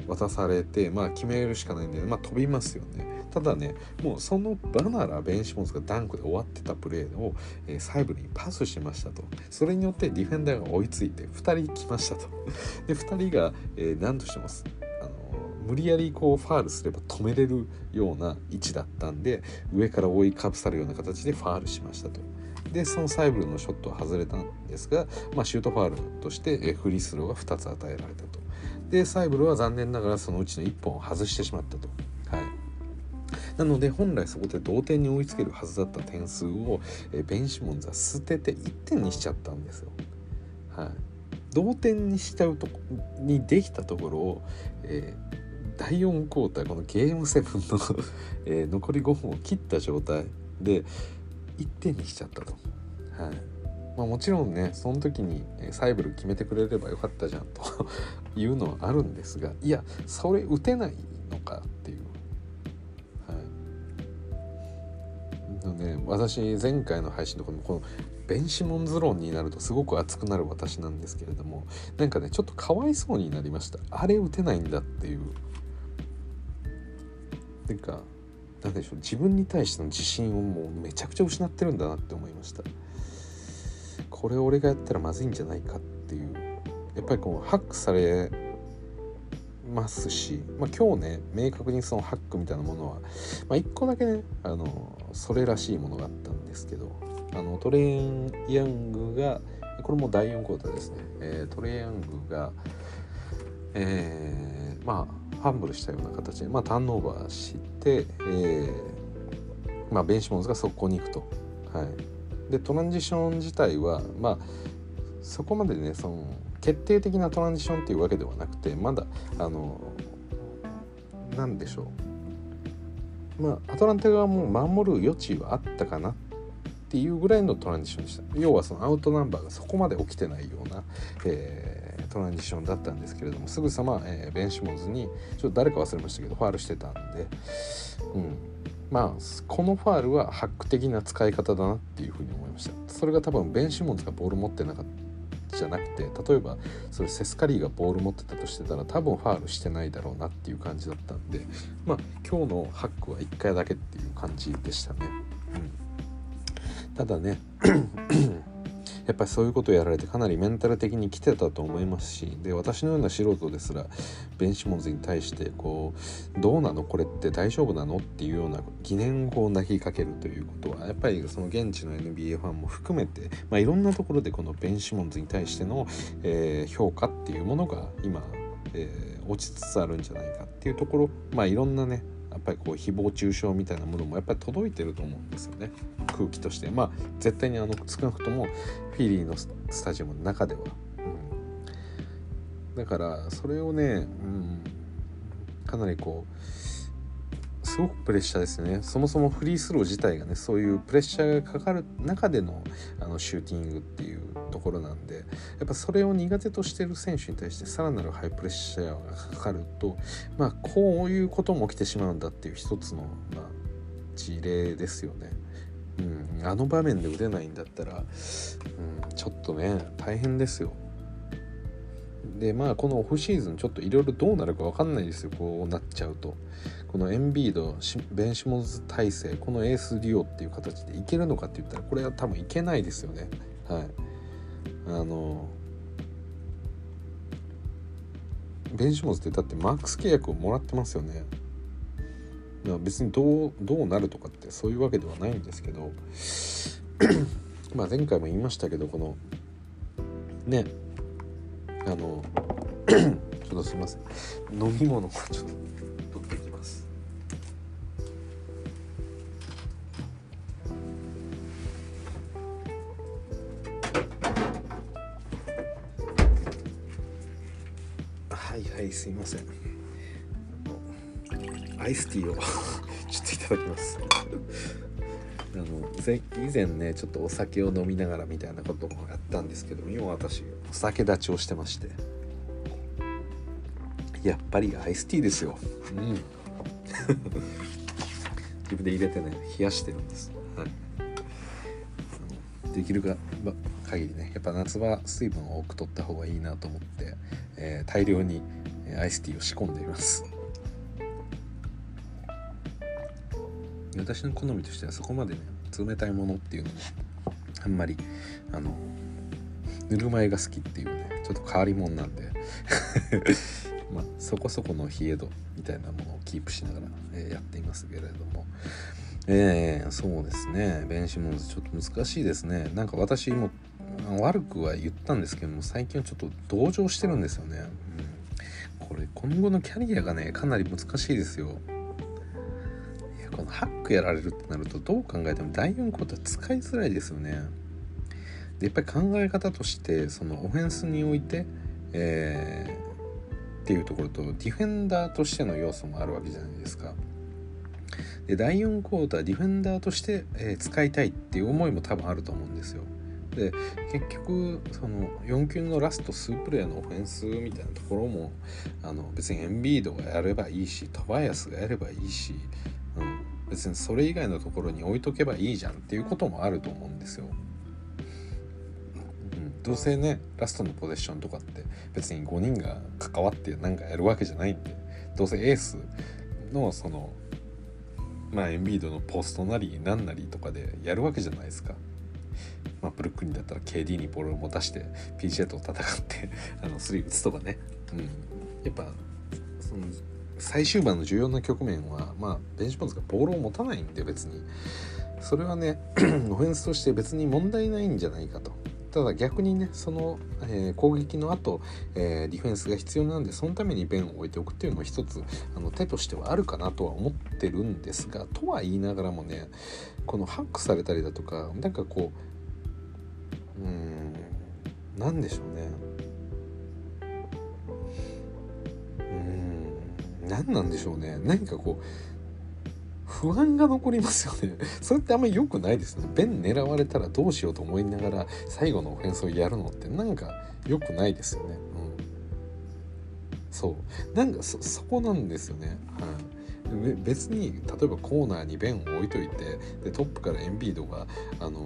渡されてまあ決めるしかないんでまあ飛びますよね。ただねもうその場ならベンシモンズがダンクで終わってたプレーを、えー、サイブルにパスしましたとそれによってディフェンダーが追いついて2人来ましたとで2人が、えー、何としてもあの無理やりこうファールすれば止めれるような位置だったんで上から覆いかぶさるような形でファールしましたと。でそのサイブルのショットは外れたんですが、まあ、シュートファールとしてフリースローが2つ与えられたと。でサイブルは残念ながらそのうちの1本を外してしまったと。はいなので本来そこで同点に追いつけるはずだった点数を、えベンシモンズは捨てて1点にしちゃったんですよ。はい、同点にしちゃうとにできたところを、えー、第4クォーターこのゲーム7のえー、残り5分を切った状態で1点にしちゃったと。はいまあ、もちろんねその時にサイブル決めてくれればよかったじゃんと いうのはあるんですがいやそれ打てないのかっていう、はのね私前回の配信とかもこのベンシモンズ論になるとすごく熱くなる私なんですけれどもなんかねちょっとかわいそうになりました。あれ打てないんだっていう。なんかなんでしょう。自分に対しての自信をもうめちゃくちゃ失ってるんだなって思いました。これ俺がやったらまずいんじゃないかっていう。やっぱりこうハックされますし、まあ、今日ね明確にそのハックみたいなものは、まあ、1個だけねあのそれらしいものがあったんですけどあのトレイン・ヤングがこれも第4クォーターですね、えー、トレイ・ヤングが、えー、まあファンブルしたような形で、まあ、ターンオーバーして、えーまあ、ベンシモンズが速攻に行くと。はい、でトランジション自体はまあそこまでねその決定的なトランジションっていうわけではなくてまだあの何でしょう。まあアトランタ側も守る余地はあったかなっていうぐらいのトランジションでした。要はそのアウトナンバーがそこまで起きてないような、えー、トランジションだったんですけれどもすぐさま、えー、ベンシモンズにちょっと誰か忘れましたけどファールしてたんで、うん、まあこのファールはハック的な使い方だなっていうふうに思いましたそれが多分ベンシモンズがボール持ってなかったじゃなくて例えばそれセスカリーがボール持ってたとしてたら多分ファールしてないだろうなっていう感じだったんでまあ今日のハックは1回だけっていう感じでしたね。うん、ただねやっぱりそういうことをやられてかなりメンタル的に来てたと思いますしで私のような素人ですらベンシモンズに対してこうどうなのこれって大丈夫なのっていうような疑念を投げかけるということはやっぱりその現地の NBA ファンも含めて、まあ、いろんなところでこのベンシモンズに対しての、えー、評価っていうものが今、えー、落ちつつあるんじゃないかっていうところまあいろんなねやっぱりこう誹謗中傷みたいなものもやっぱり届いてると思うんですよね。空気として。まあ絶対にあの少なくともフィリーのスタジアムの中では、うん、だからそれをね、うん、かなりこうすごくプレッシャーですねそもそもフリースロー自体がねそういうプレッシャーがかかる中でのあのシューティングっていうところなんでやっぱそれを苦手としてる選手に対してさらなるハイプレッシャーがかかるとまあこういうことも起きてしまうんだっていう一つの、まあ、事例ですよね。うん、あの場面で打てないんだったら、うん、ちょっとね大変ですよ。でまあこのオフシーズンちょっといろいろどうなるか分かんないですよこうなっちゃうとこのエンビードベンシモンズ体制このエースデュオっていう形でいけるのかって言ったらこれは多分いけないですよね。はい。あのベンシモンズってだってマックス契約をもらってますよね。別にどうどうなるとかってそういうわけではないんですけどまあ前回も言いましたけどこのねあの ちょっとすいません。飲み物をちょっとすいません。アイスティーを ちょっといただきます。あの以前ねちょっとお酒を飲みながらみたいなこともやったんですけど今私お酒立ちをしてまして。やっぱりアイスティーですよ。うん。自分で入れてね冷やしてるんです、はい、できるか限りねやっぱ夏場水分を多く取った方がいいなと思って、えー、大量にアイスティーを仕込んでいます。私の好みとしてはそこまでね冷たいものっていうのもあんまりあのぬるま湯が好きっていうねちょっと変わり者なんで まあそこそこの冷え度みたいなものをキープしながら、えー、やっていますけれども。えー、そうですね。ベンシモンズちょっと難しいですね。なんか私も悪くは言ったんですけども最近はちょっと同情してるんですよね、うん、これ今後のキャリアがねかなり難しいですよこのハックやられるってなるとどう考えても第4クォーター使いづらいですよね。でやっぱり考え方としてそのオフェンスにおいて、えー、っていうところとディフェンダーとしての要素もあるわけじゃないですか。で第4クォーターディフェンダーとして、えー、使いたいっていう思いも多分あると思うんですよ。で結局その4球のラスト数プレーのオフェンスみたいなところもあの別にエンビードがやればいいしトバヤスがやればいいしうん、別にそれ以外のところに置いとけばいいじゃんっていうこともあると思うんですよ。うん、どうせねラストのポゼッションとかって別に5人が関わって何かやるわけじゃないんでどうせエースのそのまあエンビードのポストなり何なりとかでやるわけじゃないですか。まあ、ブルックリンだったら KD にボールを持たして PJ と戦って あの3打つとかね、うん、やっぱその最終盤の重要な局面は、まあ、ベンチポンズがボールを持たないんで別に。それはね オフェンスとして別に問題ないんじゃないかと。ただ逆にねその、えー、攻撃の後、えー、ディフェンスが必要なんでそのために弁を置いておくっていうのも一つあの手としてはあるかなとは思ってるんですがとは言いながらもねこのハックされたりだとかなんかこううん。何でしょうね。うん。何なんでしょうね。何かこう不安が残りますよね。それってあんまり良くないですね。弁狙われたらどうしようと思いながら最後のオフェンスをやるのってなんか良くないですよね。うん。そう。なんかそそこなんですよね。はい、別に例えばコーナーにベンを置いといてでトップからエンビードがあの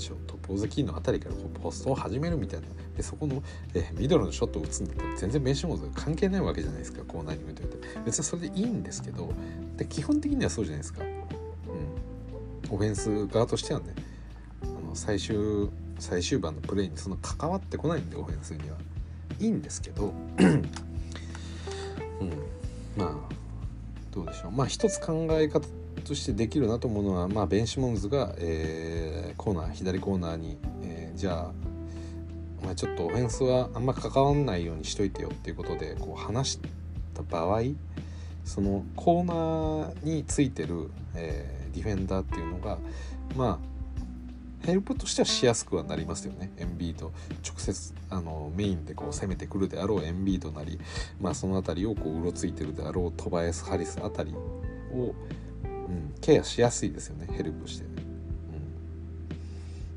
でしょ。う top of the key の辺りからこうポストを始めるみたいな。でそこのえミドルのショットを打つんだったら全然ベンシモンズ関係ないわけじゃないですかコーナーに置いておいて別にそれでいいんですけどで基本的にはそうじゃないですか、うん、オフェンス側としてはねあの最終最終盤のプレーにその関わってこないんでオフェンスには。いいんですけど、うん、まあどうでしょう。まあ一つ考え方としてできるなと思うのは、まあ、ベンシモンズが、えー、コーナー左コーナーに、えー、じゃあお前ちょっとオフェンスはあんま関わんないようにしといてよっていうことでこう話した場合そのコーナーについてる、えー、ディフェンダーっていうのがまあヘルプとしてはしやすくはなりますよね。エンビード直接あのメインでこう攻めてくるであろうエンビードなり、まあ、その辺りをこううろついてるであろうトバエス・ハリスあたりを、うん、ケアしやすいですよね。ヘルプしてね、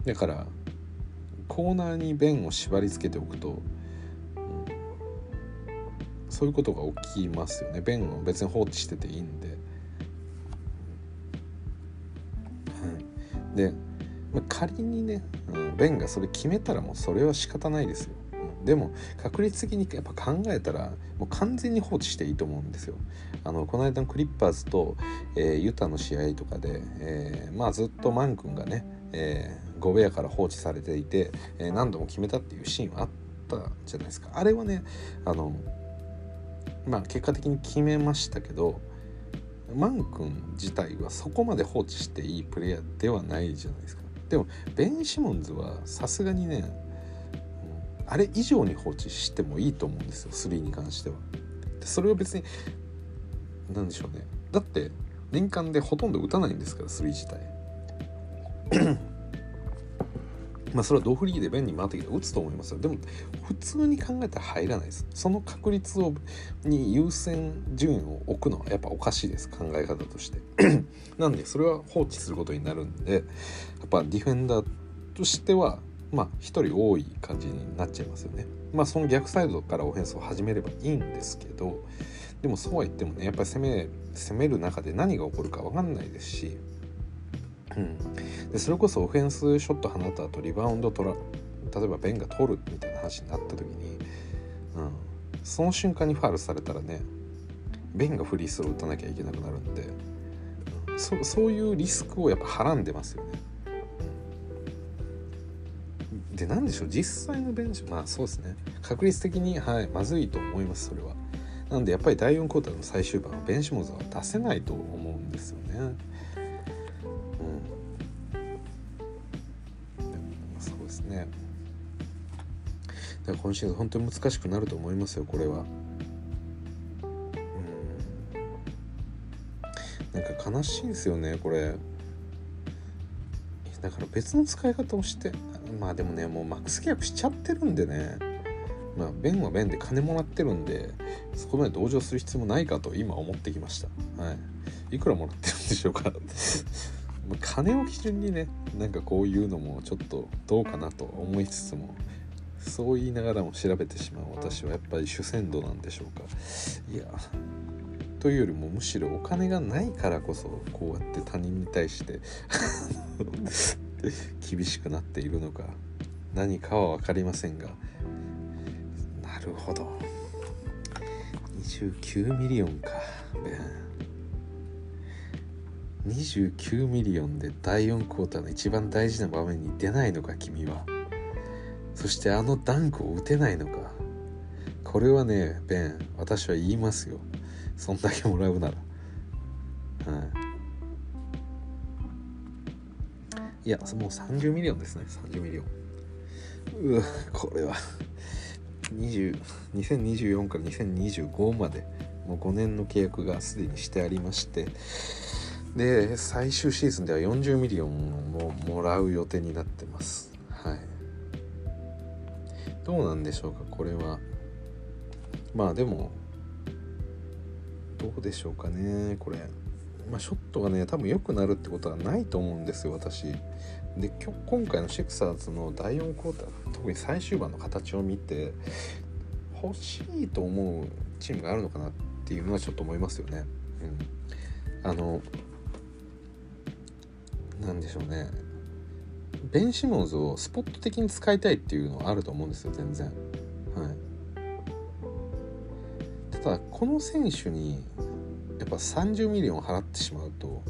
うん、だからコーナーに弁を縛り付けておくと、うん、そういうことが起きますよね。弁を別に放置してていいんで、はい、で、まあ、仮にね、うん、弁がそれ決めたらもうそれは仕方ないですよ。でも確率的にやっぱ考えたらもう完全に放置していいと思うんですよ。あのこの間のクリッパーズと、えー、ユタの試合とかで、えー、まあずっとマン君がね、えー、ゴベアから放置されていて、え何度も決めたっていうシーンはあったじゃないですか。あれはねあのまあ結果的に決めましたけどマン君自体はそこまで放置していいプレイヤーではないじゃないですか。でもベン・シモンズはさすがにねあれ以上に放置してもいいと思うんですよ3に関しては。でそれは別に何でしょうね。だって年間でほとんど打たないんですから3自体。まあそれはドフリーで便利に回ってきて打つと思いますよ。でも普通に考えたら入らないです。その確率をに優先順位を置くのはやっぱおかしいです。考え方として。なんでそれは放置することになるんでやっぱディフェンダーとしてはまあ1人多い感じになっちゃいますよね。まあその逆サイドからオフェンスを始めればいいんですけどでもそうは言ってもねやっぱり攻め攻める中で何が起こるか分かんないですし、うん、でそれこそオフェンスショット放った後リバウンド取ら例えばベンが取るみたいな話になった時に、うん、その瞬間にファールされたらねベンがフリースロー打たなきゃいけなくなるんで、うん、そそういうリスクをやっぱはらんでますよね。で何でしょう実際のベンチまあそうですね。確率的にはいまずいと思いますそれは。なんでやっぱり第4クォーターの最終盤はベンシモズは出せないと思うんですよね。うん。そうですね。だから今シーズン本当に難しくなると思いますよこれは。うん。なんか悲しいですよねこれ。だから別の使い方をしてまあでもねもうマックス契約しちゃってるんでね。まあベンはベンで金もらってるんでそこまで同情する必要もないかと今思ってきました。はい。いくらもらってるんでしょうか。金を基準にねなんかこういうのもちょっとどうかなと思いつつもそう言いながらも調べてしまう私はやっぱり主戦度なんでしょうか。いやというよりもむしろお金がないからこそこうやって他人に対して 厳しくなっているのか何かは分かりませんがなるほど。29ミリオンか。29ミリオンで第4クォーターの一番大事な場面に出ないのか君は。そしてあのダンクを打てないのか。これはねベン私は言いますよ。そんだけもらうなら。はい。いやもう30ミリオンですね。30ミリオン。うわこれは。20 2024から2025までもう5年の契約がすでにしてありまして。で最終シーズンでは40ミリオンももらう予定になってます。はい。どうなんでしょうかこれは。まあでもどうでしょうかねこれ。まあ、ショットがね多分良くなるってことはないと思うんですよ私で今回のシクサーズの第4クォーター特に最終盤の形を見て欲しいと思うチームがあるのかなっていうのはちょっと思いますよね。うん、あのなんでしょうねベン・シモンズをスポット的に使いたいっていうのはあると思うんですよ全然。はい、ただこの選手にやっぱ30ミリオン払ってしまうと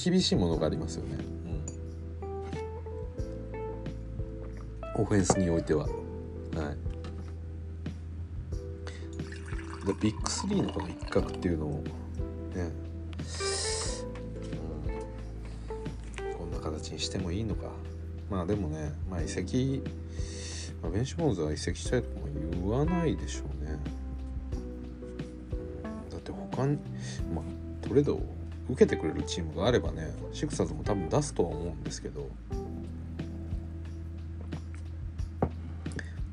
厳しいものがありますよね、うん、オフェンスにおいては。はい。でビッグ3のこの一角っていうのをね、うん、こんな形にしてもいいのか。まあでもね、まあ、移籍、まあ、ベンシュ・ボーンズは移籍したいとも言わないでしょうねだって他にまあトレードを受けてくれるチームがあればねシクサーズも多分出すとは思うんですけど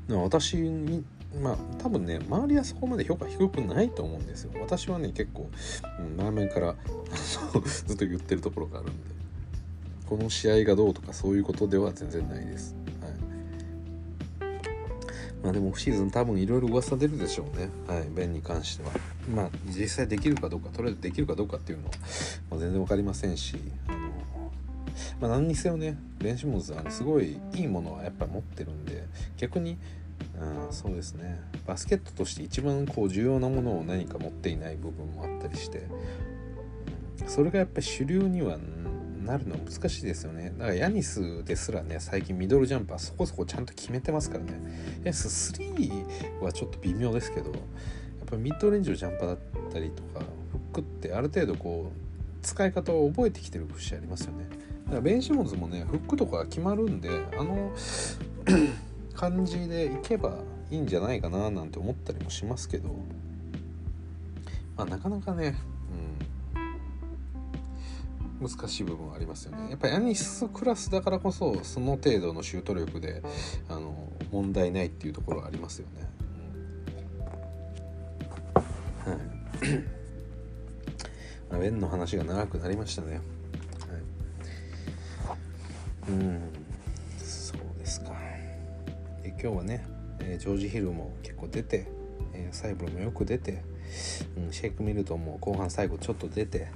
私にまあ多分ね周りはそこまで評価低くないと思うんですよ。私はね結構、うん、前々からずっと言ってるところがあるんでこの試合がどうとかそういうことでは全然ないです。まあでもオフシーズン多分いろいろ噂出るでしょうね。はい、ベンに関しては。まあ実際できるかどうか、とりあえずできるかどうかっていうのは、まあ、全然分かりませんし、あの、まあ何にせよね、ベンシモンズはすごいいいものはやっぱ持ってるんで、逆に、うん、そうですね、バスケットとして一番こう重要なものを何か持っていない部分もあったりして、それがやっぱり主流にはなるの難しいですよね。だからヤニスですらね最近ミドルジャンパーそこそこちゃんと決めてますからね。ヤニス3はちょっと微妙ですけどやっぱミッドレンジのジャンパーだったりとかフックってある程度こう使い方を覚えてきてる節ありますよね。だからベンシモンズもねフックとか決まるんであの 感じでいけばいいんじゃないかななんて思ったりもしますけどまあなかなかね難しい部分はありますよね。やっぱりヤニスクラスだからこそその程度のシュート力であの問題ないっていうところはありますよね、はい。ま あ、ベンの話が長くなりましたね、はい、うん。そうですか。で今日はね、えー、ジョージ・ヒルも結構出て、えー、サイブルもよく出て、うん、シェイク・ミルトンも後半最後ちょっと出て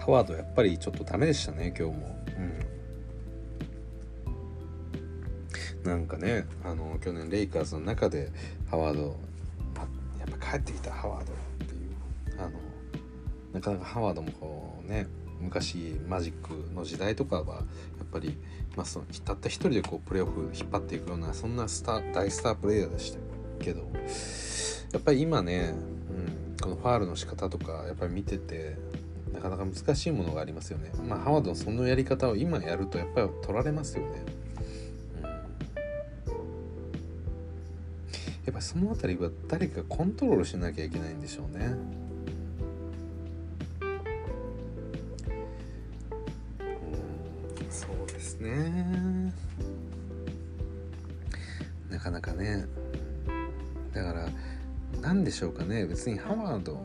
ハワードやっぱりちょっとダメでしたね今日も。うん、なんかねあの去年レイカーズの中でハワードやっぱ帰ってきたハワードっていうあのなかなかハワードもこうね昔マジックの時代とかはやっぱり、まあ、そのたった一人でこうプレーオフ引っ張っていくようなそんなスター大スタープレイヤーでしたけどやっぱり今ね、うん、このファールの仕方とかやっぱり見ててなかなか難しいものがありますよね。まあハワードのそのやり方を今やるとやっぱり取られますよね。うん、やっぱその辺りは誰かコントロールしなきゃいけないんでしょうね。うん、そうですね。なかなかね。だから何でしょうかね別にハワード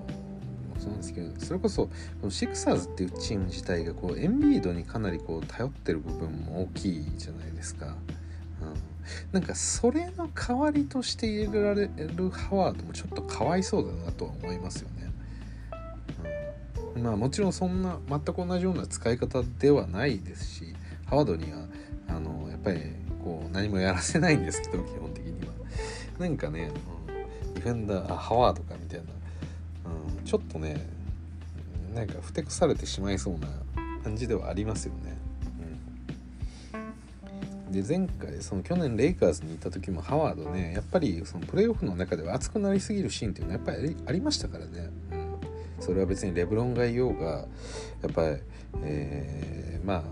そうなんですけどそれこそこのシクサーズっていうチーム自体がこうエンビードにかなりこう頼ってる部分も大きいじゃないですか。うんなんかそれの代わりとして入れられるハワードもちょっとかわいそうだなとは思いますよね。うん、まあもちろんそんな全く同じような使い方ではないですしハワードにはあのやっぱりこう何もやらせないんですけど基本的には。なんかね、うん、ディフェンダーあハワードかみたいな、ちょっとねなんかふてくされてしまいそうな感じではありますよね。うん。で前回その去年レイカーズに行った時もハワードねやっぱりそのプレーオフの中では熱くなりすぎるシーンっていうのはやっぱりありましたからね、それは別にレブロンがいようがやっぱり、えー、まあ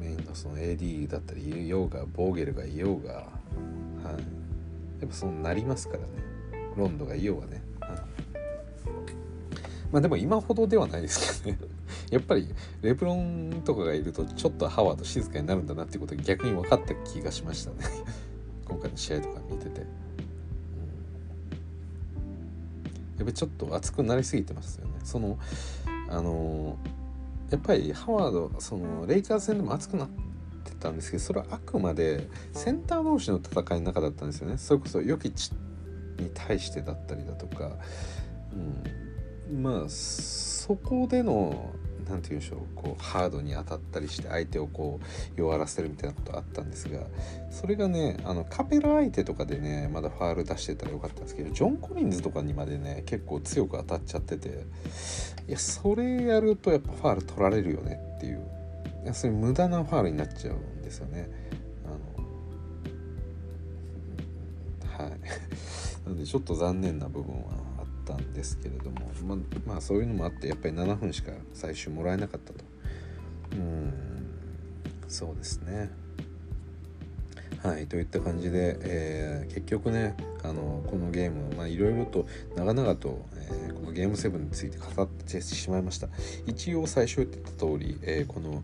メインのその AD だったりいようがボーゲルがいようが、はい、やっぱそうなりますからね。ロンドがいようがね、まあでも今ほどではないですけどね。やっぱりレブロンとかがいるとちょっとハワード静かになるんだなっていうことが逆に分かった気がしましたね。今回の試合とか見てて、やっぱちょっと熱くなりすぎてますよね。そのあのやっぱりハワードそのレイカーズ戦でも熱くなってたんですけどそれはあくまでセンター同士の戦いの中だったんですよね。それこそヨキチに対してだったりだとか、うん、まあそこでの何て言うんでしょうこうハードに当たったりして相手をこう弱らせるみたいなことあったんですがそれがねあのカペラ相手とかでねまだファール出してたらよかったんですけどジョン・コリンズとかにまでね結構強く当たっちゃってていやそれやるとやっぱファール取られるよねっていういやそれ無駄なファールになっちゃうんですよね。あのはい なのでちょっと残念な部分はったんですけれども、ままあそういうのもあってやっぱり7分しか最終もらえなかったと。うん。そうですね。はい。といった感じで、えー、結局ねあのこのゲームいろいろと長々と、えー、このゲーム7について語ってしまいました。一応最初言ってた通り、えー、この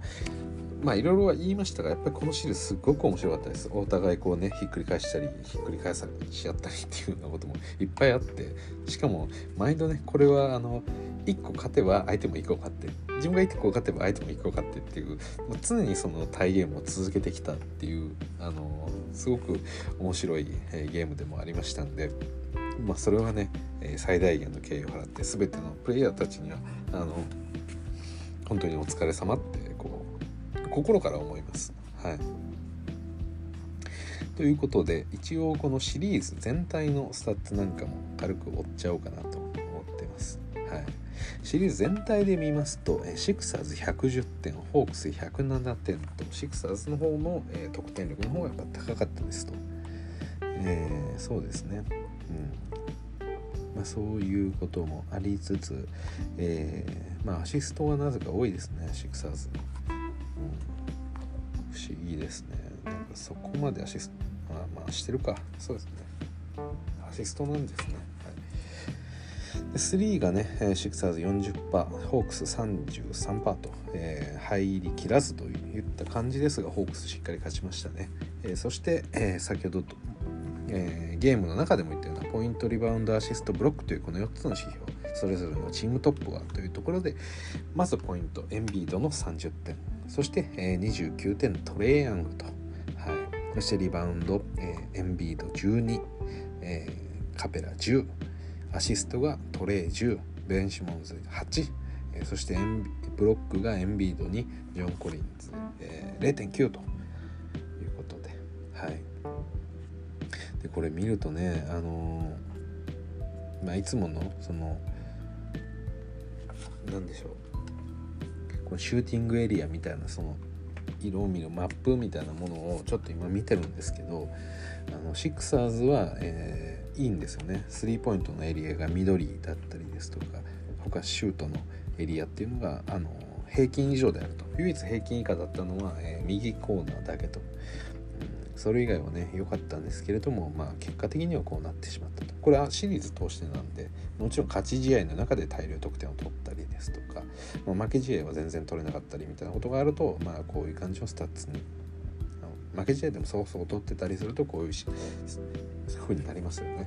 まあいろいろは言いましたがやっぱりこのシーズすっごく面白かったです。お互いこうねひっくり返したりひっくり返されし合ったりっていうようなこともいっぱいあって。しかも毎度ねこれはあの1個勝てば相手も1個勝って。自分が1個勝てば相手も1個勝ってっていう常にそのタイゲームを続けてきたっていうあのすごく面白い、えゲームでもありましたんで。まあそれはね、え最大限の敬意を払って全てのプレイヤーたちにはあの本当にお疲れ様って心から思います。はいということで一応このシリーズ全体のスタッツなんかも軽く追っちゃおうかなと思ってます。はい、シリーズ全体で見ますとシクサーズ110点ホークス107点とシクサーズの方の、え、得点力の方がやっぱ高かったですと。えー、そうですね。うんまあ、そういうこともありつつ、えー、まあアシストがなぜか多いですねシクサーズ。不思議ですね。なんかそこまでアシストまあまあしてるか。そうですね。アシストなんですね。はい。で3がね、シクサーズ40%、ホークス33%と、えー、入りきらずといった感じですが、ホークスしっかり勝ちましたね。えー、そして、えー、先ほどと、え、ゲームの中でも言ったようなポイント、リバウンド、アシスト、ブロックというこの4つの指標、それぞれのチームトップはというところで、まずポイント、エンビードの30点、そして、えー、29点トレイヤングと、はい、そしてリバウンド、えー、エンビード12、えー、カペラ10アシストがトレイ10ベンシモンズ8、えー、そしてエンブロックがエンビードにジョン・コリンズ、えー、0.9ということではい。でこれ見るとねあのー、まあいつものその何でしょう。このシューティングエリアみたいなその色を見るマップみたいなものをちょっと今見てるんですけどあのシクサーズは、えー、いいんですよね。スリーポイントのエリアが緑だったりですとか他シュートのエリアっていうのがあの平均以上であると。唯一平均以下だったのは、えー、右コーナーだけと、それ以外はね良かったんですけれどもまあ結果的にはこうなってしまったとこれはシリーズ通してなんでもちろん勝ち試合の中で大量得点を取ったりですとか、まあ、負け試合は全然取れなかったりみたいなことがあると、まあ、こういう感じのスタッツに負け試合でもそこそこ取ってたりするとこういうしそういう風になりますよね。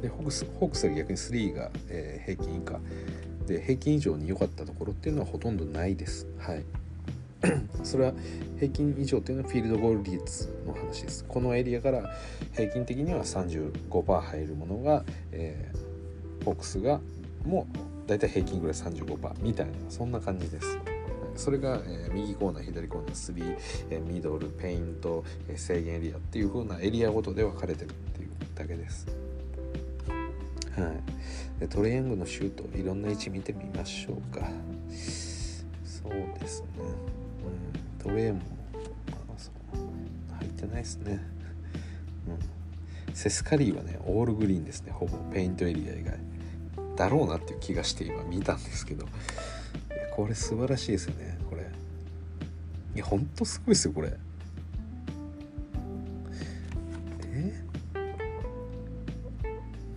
でホークスホークスは逆に3が、えー、平均以下で平均以上に良かったところっていうのはほとんどないです。はい それは平均以上というのはフィールドゴール率の話です。このエリアから平均的には35%入るものが、えー、ホークスがもうだいたい平均ぐらい35%みたいなそんな感じです。それが、えー、右コーナー左コーナー3、えー、ミドルペイント、えー、制限エリアっていう風なエリアごとで分かれてるっていうだけです。はい。でトレイヤングのシュートいろんな位置見てみましょうか。そうですね、トレイも、まあ、そ入ってないですね。うん。セスカリーはねオールグリーンですね。ほぼペイントエリア以外だろうなっていう気がして今見たんですけど。これ素晴らしいですよね。これ。いやほんとすごいですよこれ。え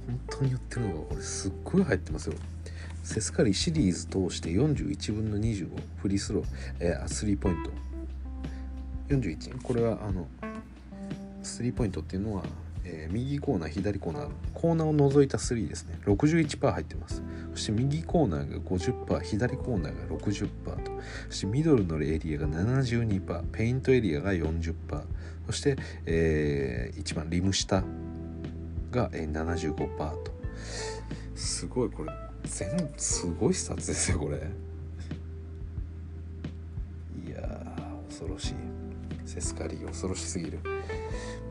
本当に言ってるのがこれすっごい入ってますよ。セスカリシリーズ通して41分の25フリースロー、えー、スリーポイント。41これはあのスリーポイントっていうのはえー、右コーナー左コーナー。コーナーを除いた3ですね。61%入ってます。そして右コーナーが50%左コーナーが60%と。そしてミドルのエリアが72%ペイントエリアが40%そして、えー、一番リム下が、えー、75%と。すごいこれ全すごいスタッツですよこれ。いや恐ろしい。セスカリー恐ろしすぎる。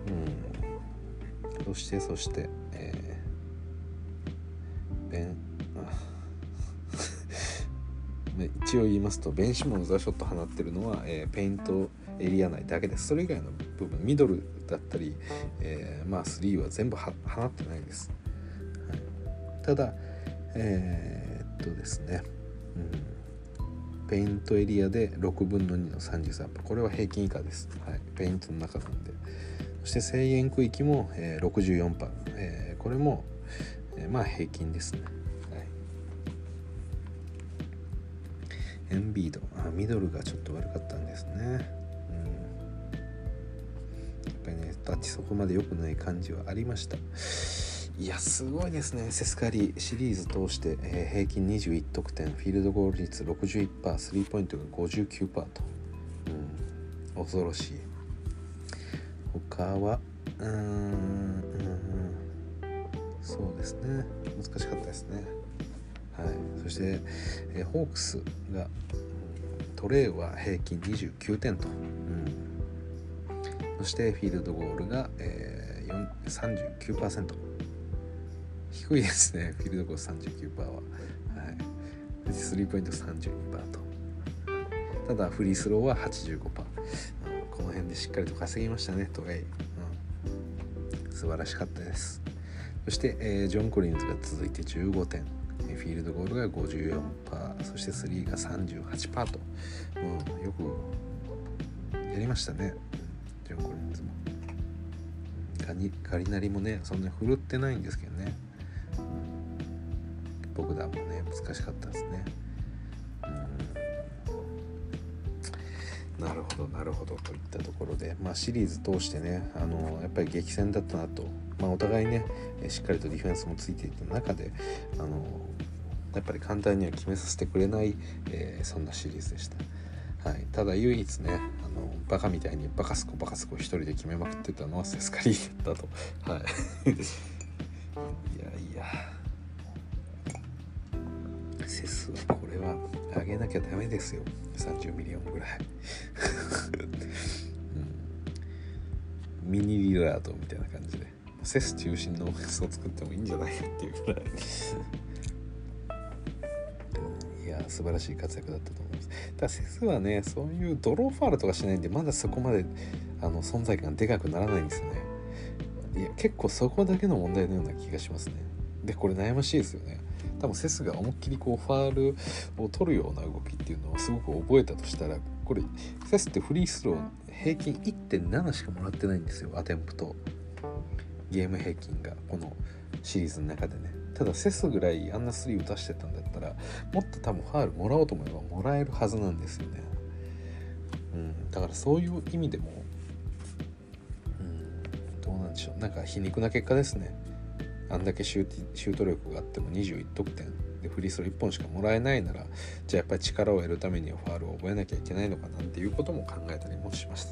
うん。そしてそして、えー、ベン 一応言いますとベンシモンズはショット放ってるのは、えー、ペイントエリア内だけです。それ以外の部分ミドルだったり、えー、まあ3は全部放ってないです、はい、ただえー、っとですね、うん、ペイントエリアで6分の2の33%これは平均以下です、はい、ペイントの中なんで。そして制限区域も、えー、64%、えー、これも、えー、まあ平均ですね、はい、エンビード。あミドルがちょっと悪かったんですね、うん、やっぱりねタッチそこまで良くない感じはありました。いやすごいですね。セスカリーシリーズ通して、えー、平均21得点フィールドゴール率61%スリーポイントが59%と、うん、恐ろしい。他はうーんそうですね。難しかったですね。はい。そして、えー、ホークスがトレイは平均29点と、うん、そしてフィールドゴールが、えー、39%低いですね。フィールドゴール39%は、はい、スリーポイント32%と。ただフリースローは85%この辺でしっかりと稼ぎましたね。トレイ、うん、素晴らしかったです。そして、えー、ジョン・コリンズが続いて15点。フィールドゴールが54%そしてスリーが38%と、うん、よくやりましたね。ジョン・コリンズも。ガニガリナリもねそんなに振るってないんですけどね、うん、ボグダンもね難しかったですね。なるほどなるほど。といったところで、まあ、シリーズ通してねあのやっぱり激戦だったなと、まあ、お互いねしっかりとディフェンスもついていた中であのやっぱり簡単には決めさせてくれない、えー、そんなシリーズでした、はい、ただ唯一ねあのバカみたいにバカスコバカスコ一人で決めまくってたのはセスカリーだと。はい いや。いやセスはこれはあげなきゃダメですよ。30ミリオンぐらい、うん、ミニリラードみたいな感じで。セス中心のオフェンスを作ってもいいんじゃないかっていうぐらい。いや素晴らしい活躍だったと思います。ただセスはねそういうドローファールとかしないんでまだそこまであの存在感でかくならないんですよね。いや結構そこだけの問題のような気がしますね。でこれ悩ましいですよね。多分セスが思いっきりこうファールを取るような動きっていうのをすごく覚えたとしたらこれセスってフリースロー平均1.7しかもらってないんですよアテンプト。ゲーム平均がこのシリーズの中でね。ただセスぐらいあんなスリー打たしてたんだったらもっと多分ファールもらおうと思えばもらえるはずなんですよね、うん、だからそういう意味でも、どうなんでしょう。なんか皮肉な結果ですね。あんだけシュート力があっても21得点。ででフリースロー1本しかもらえないならじゃあやっぱり力を得るためにはファールを覚えなきゃいけないのかなっていうことも考えたりもしまし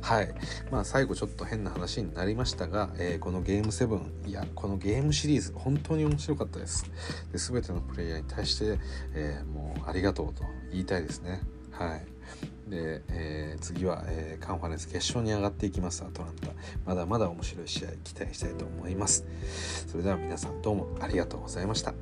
たはい。まあ最後ちょっと変な話になりましたが、えー、このゲーム7いやこのゲームシリーズ本当に面白かったです。で全てのプレイヤーに対して、えー、もうありがとうと言いたいですね。はい。で、えー、次は、えー、カンファレンス決勝に上がっていきます。アトランタ。まだまだ面白い試合期待したいと思います。それでは皆さんどうもありがとうございました。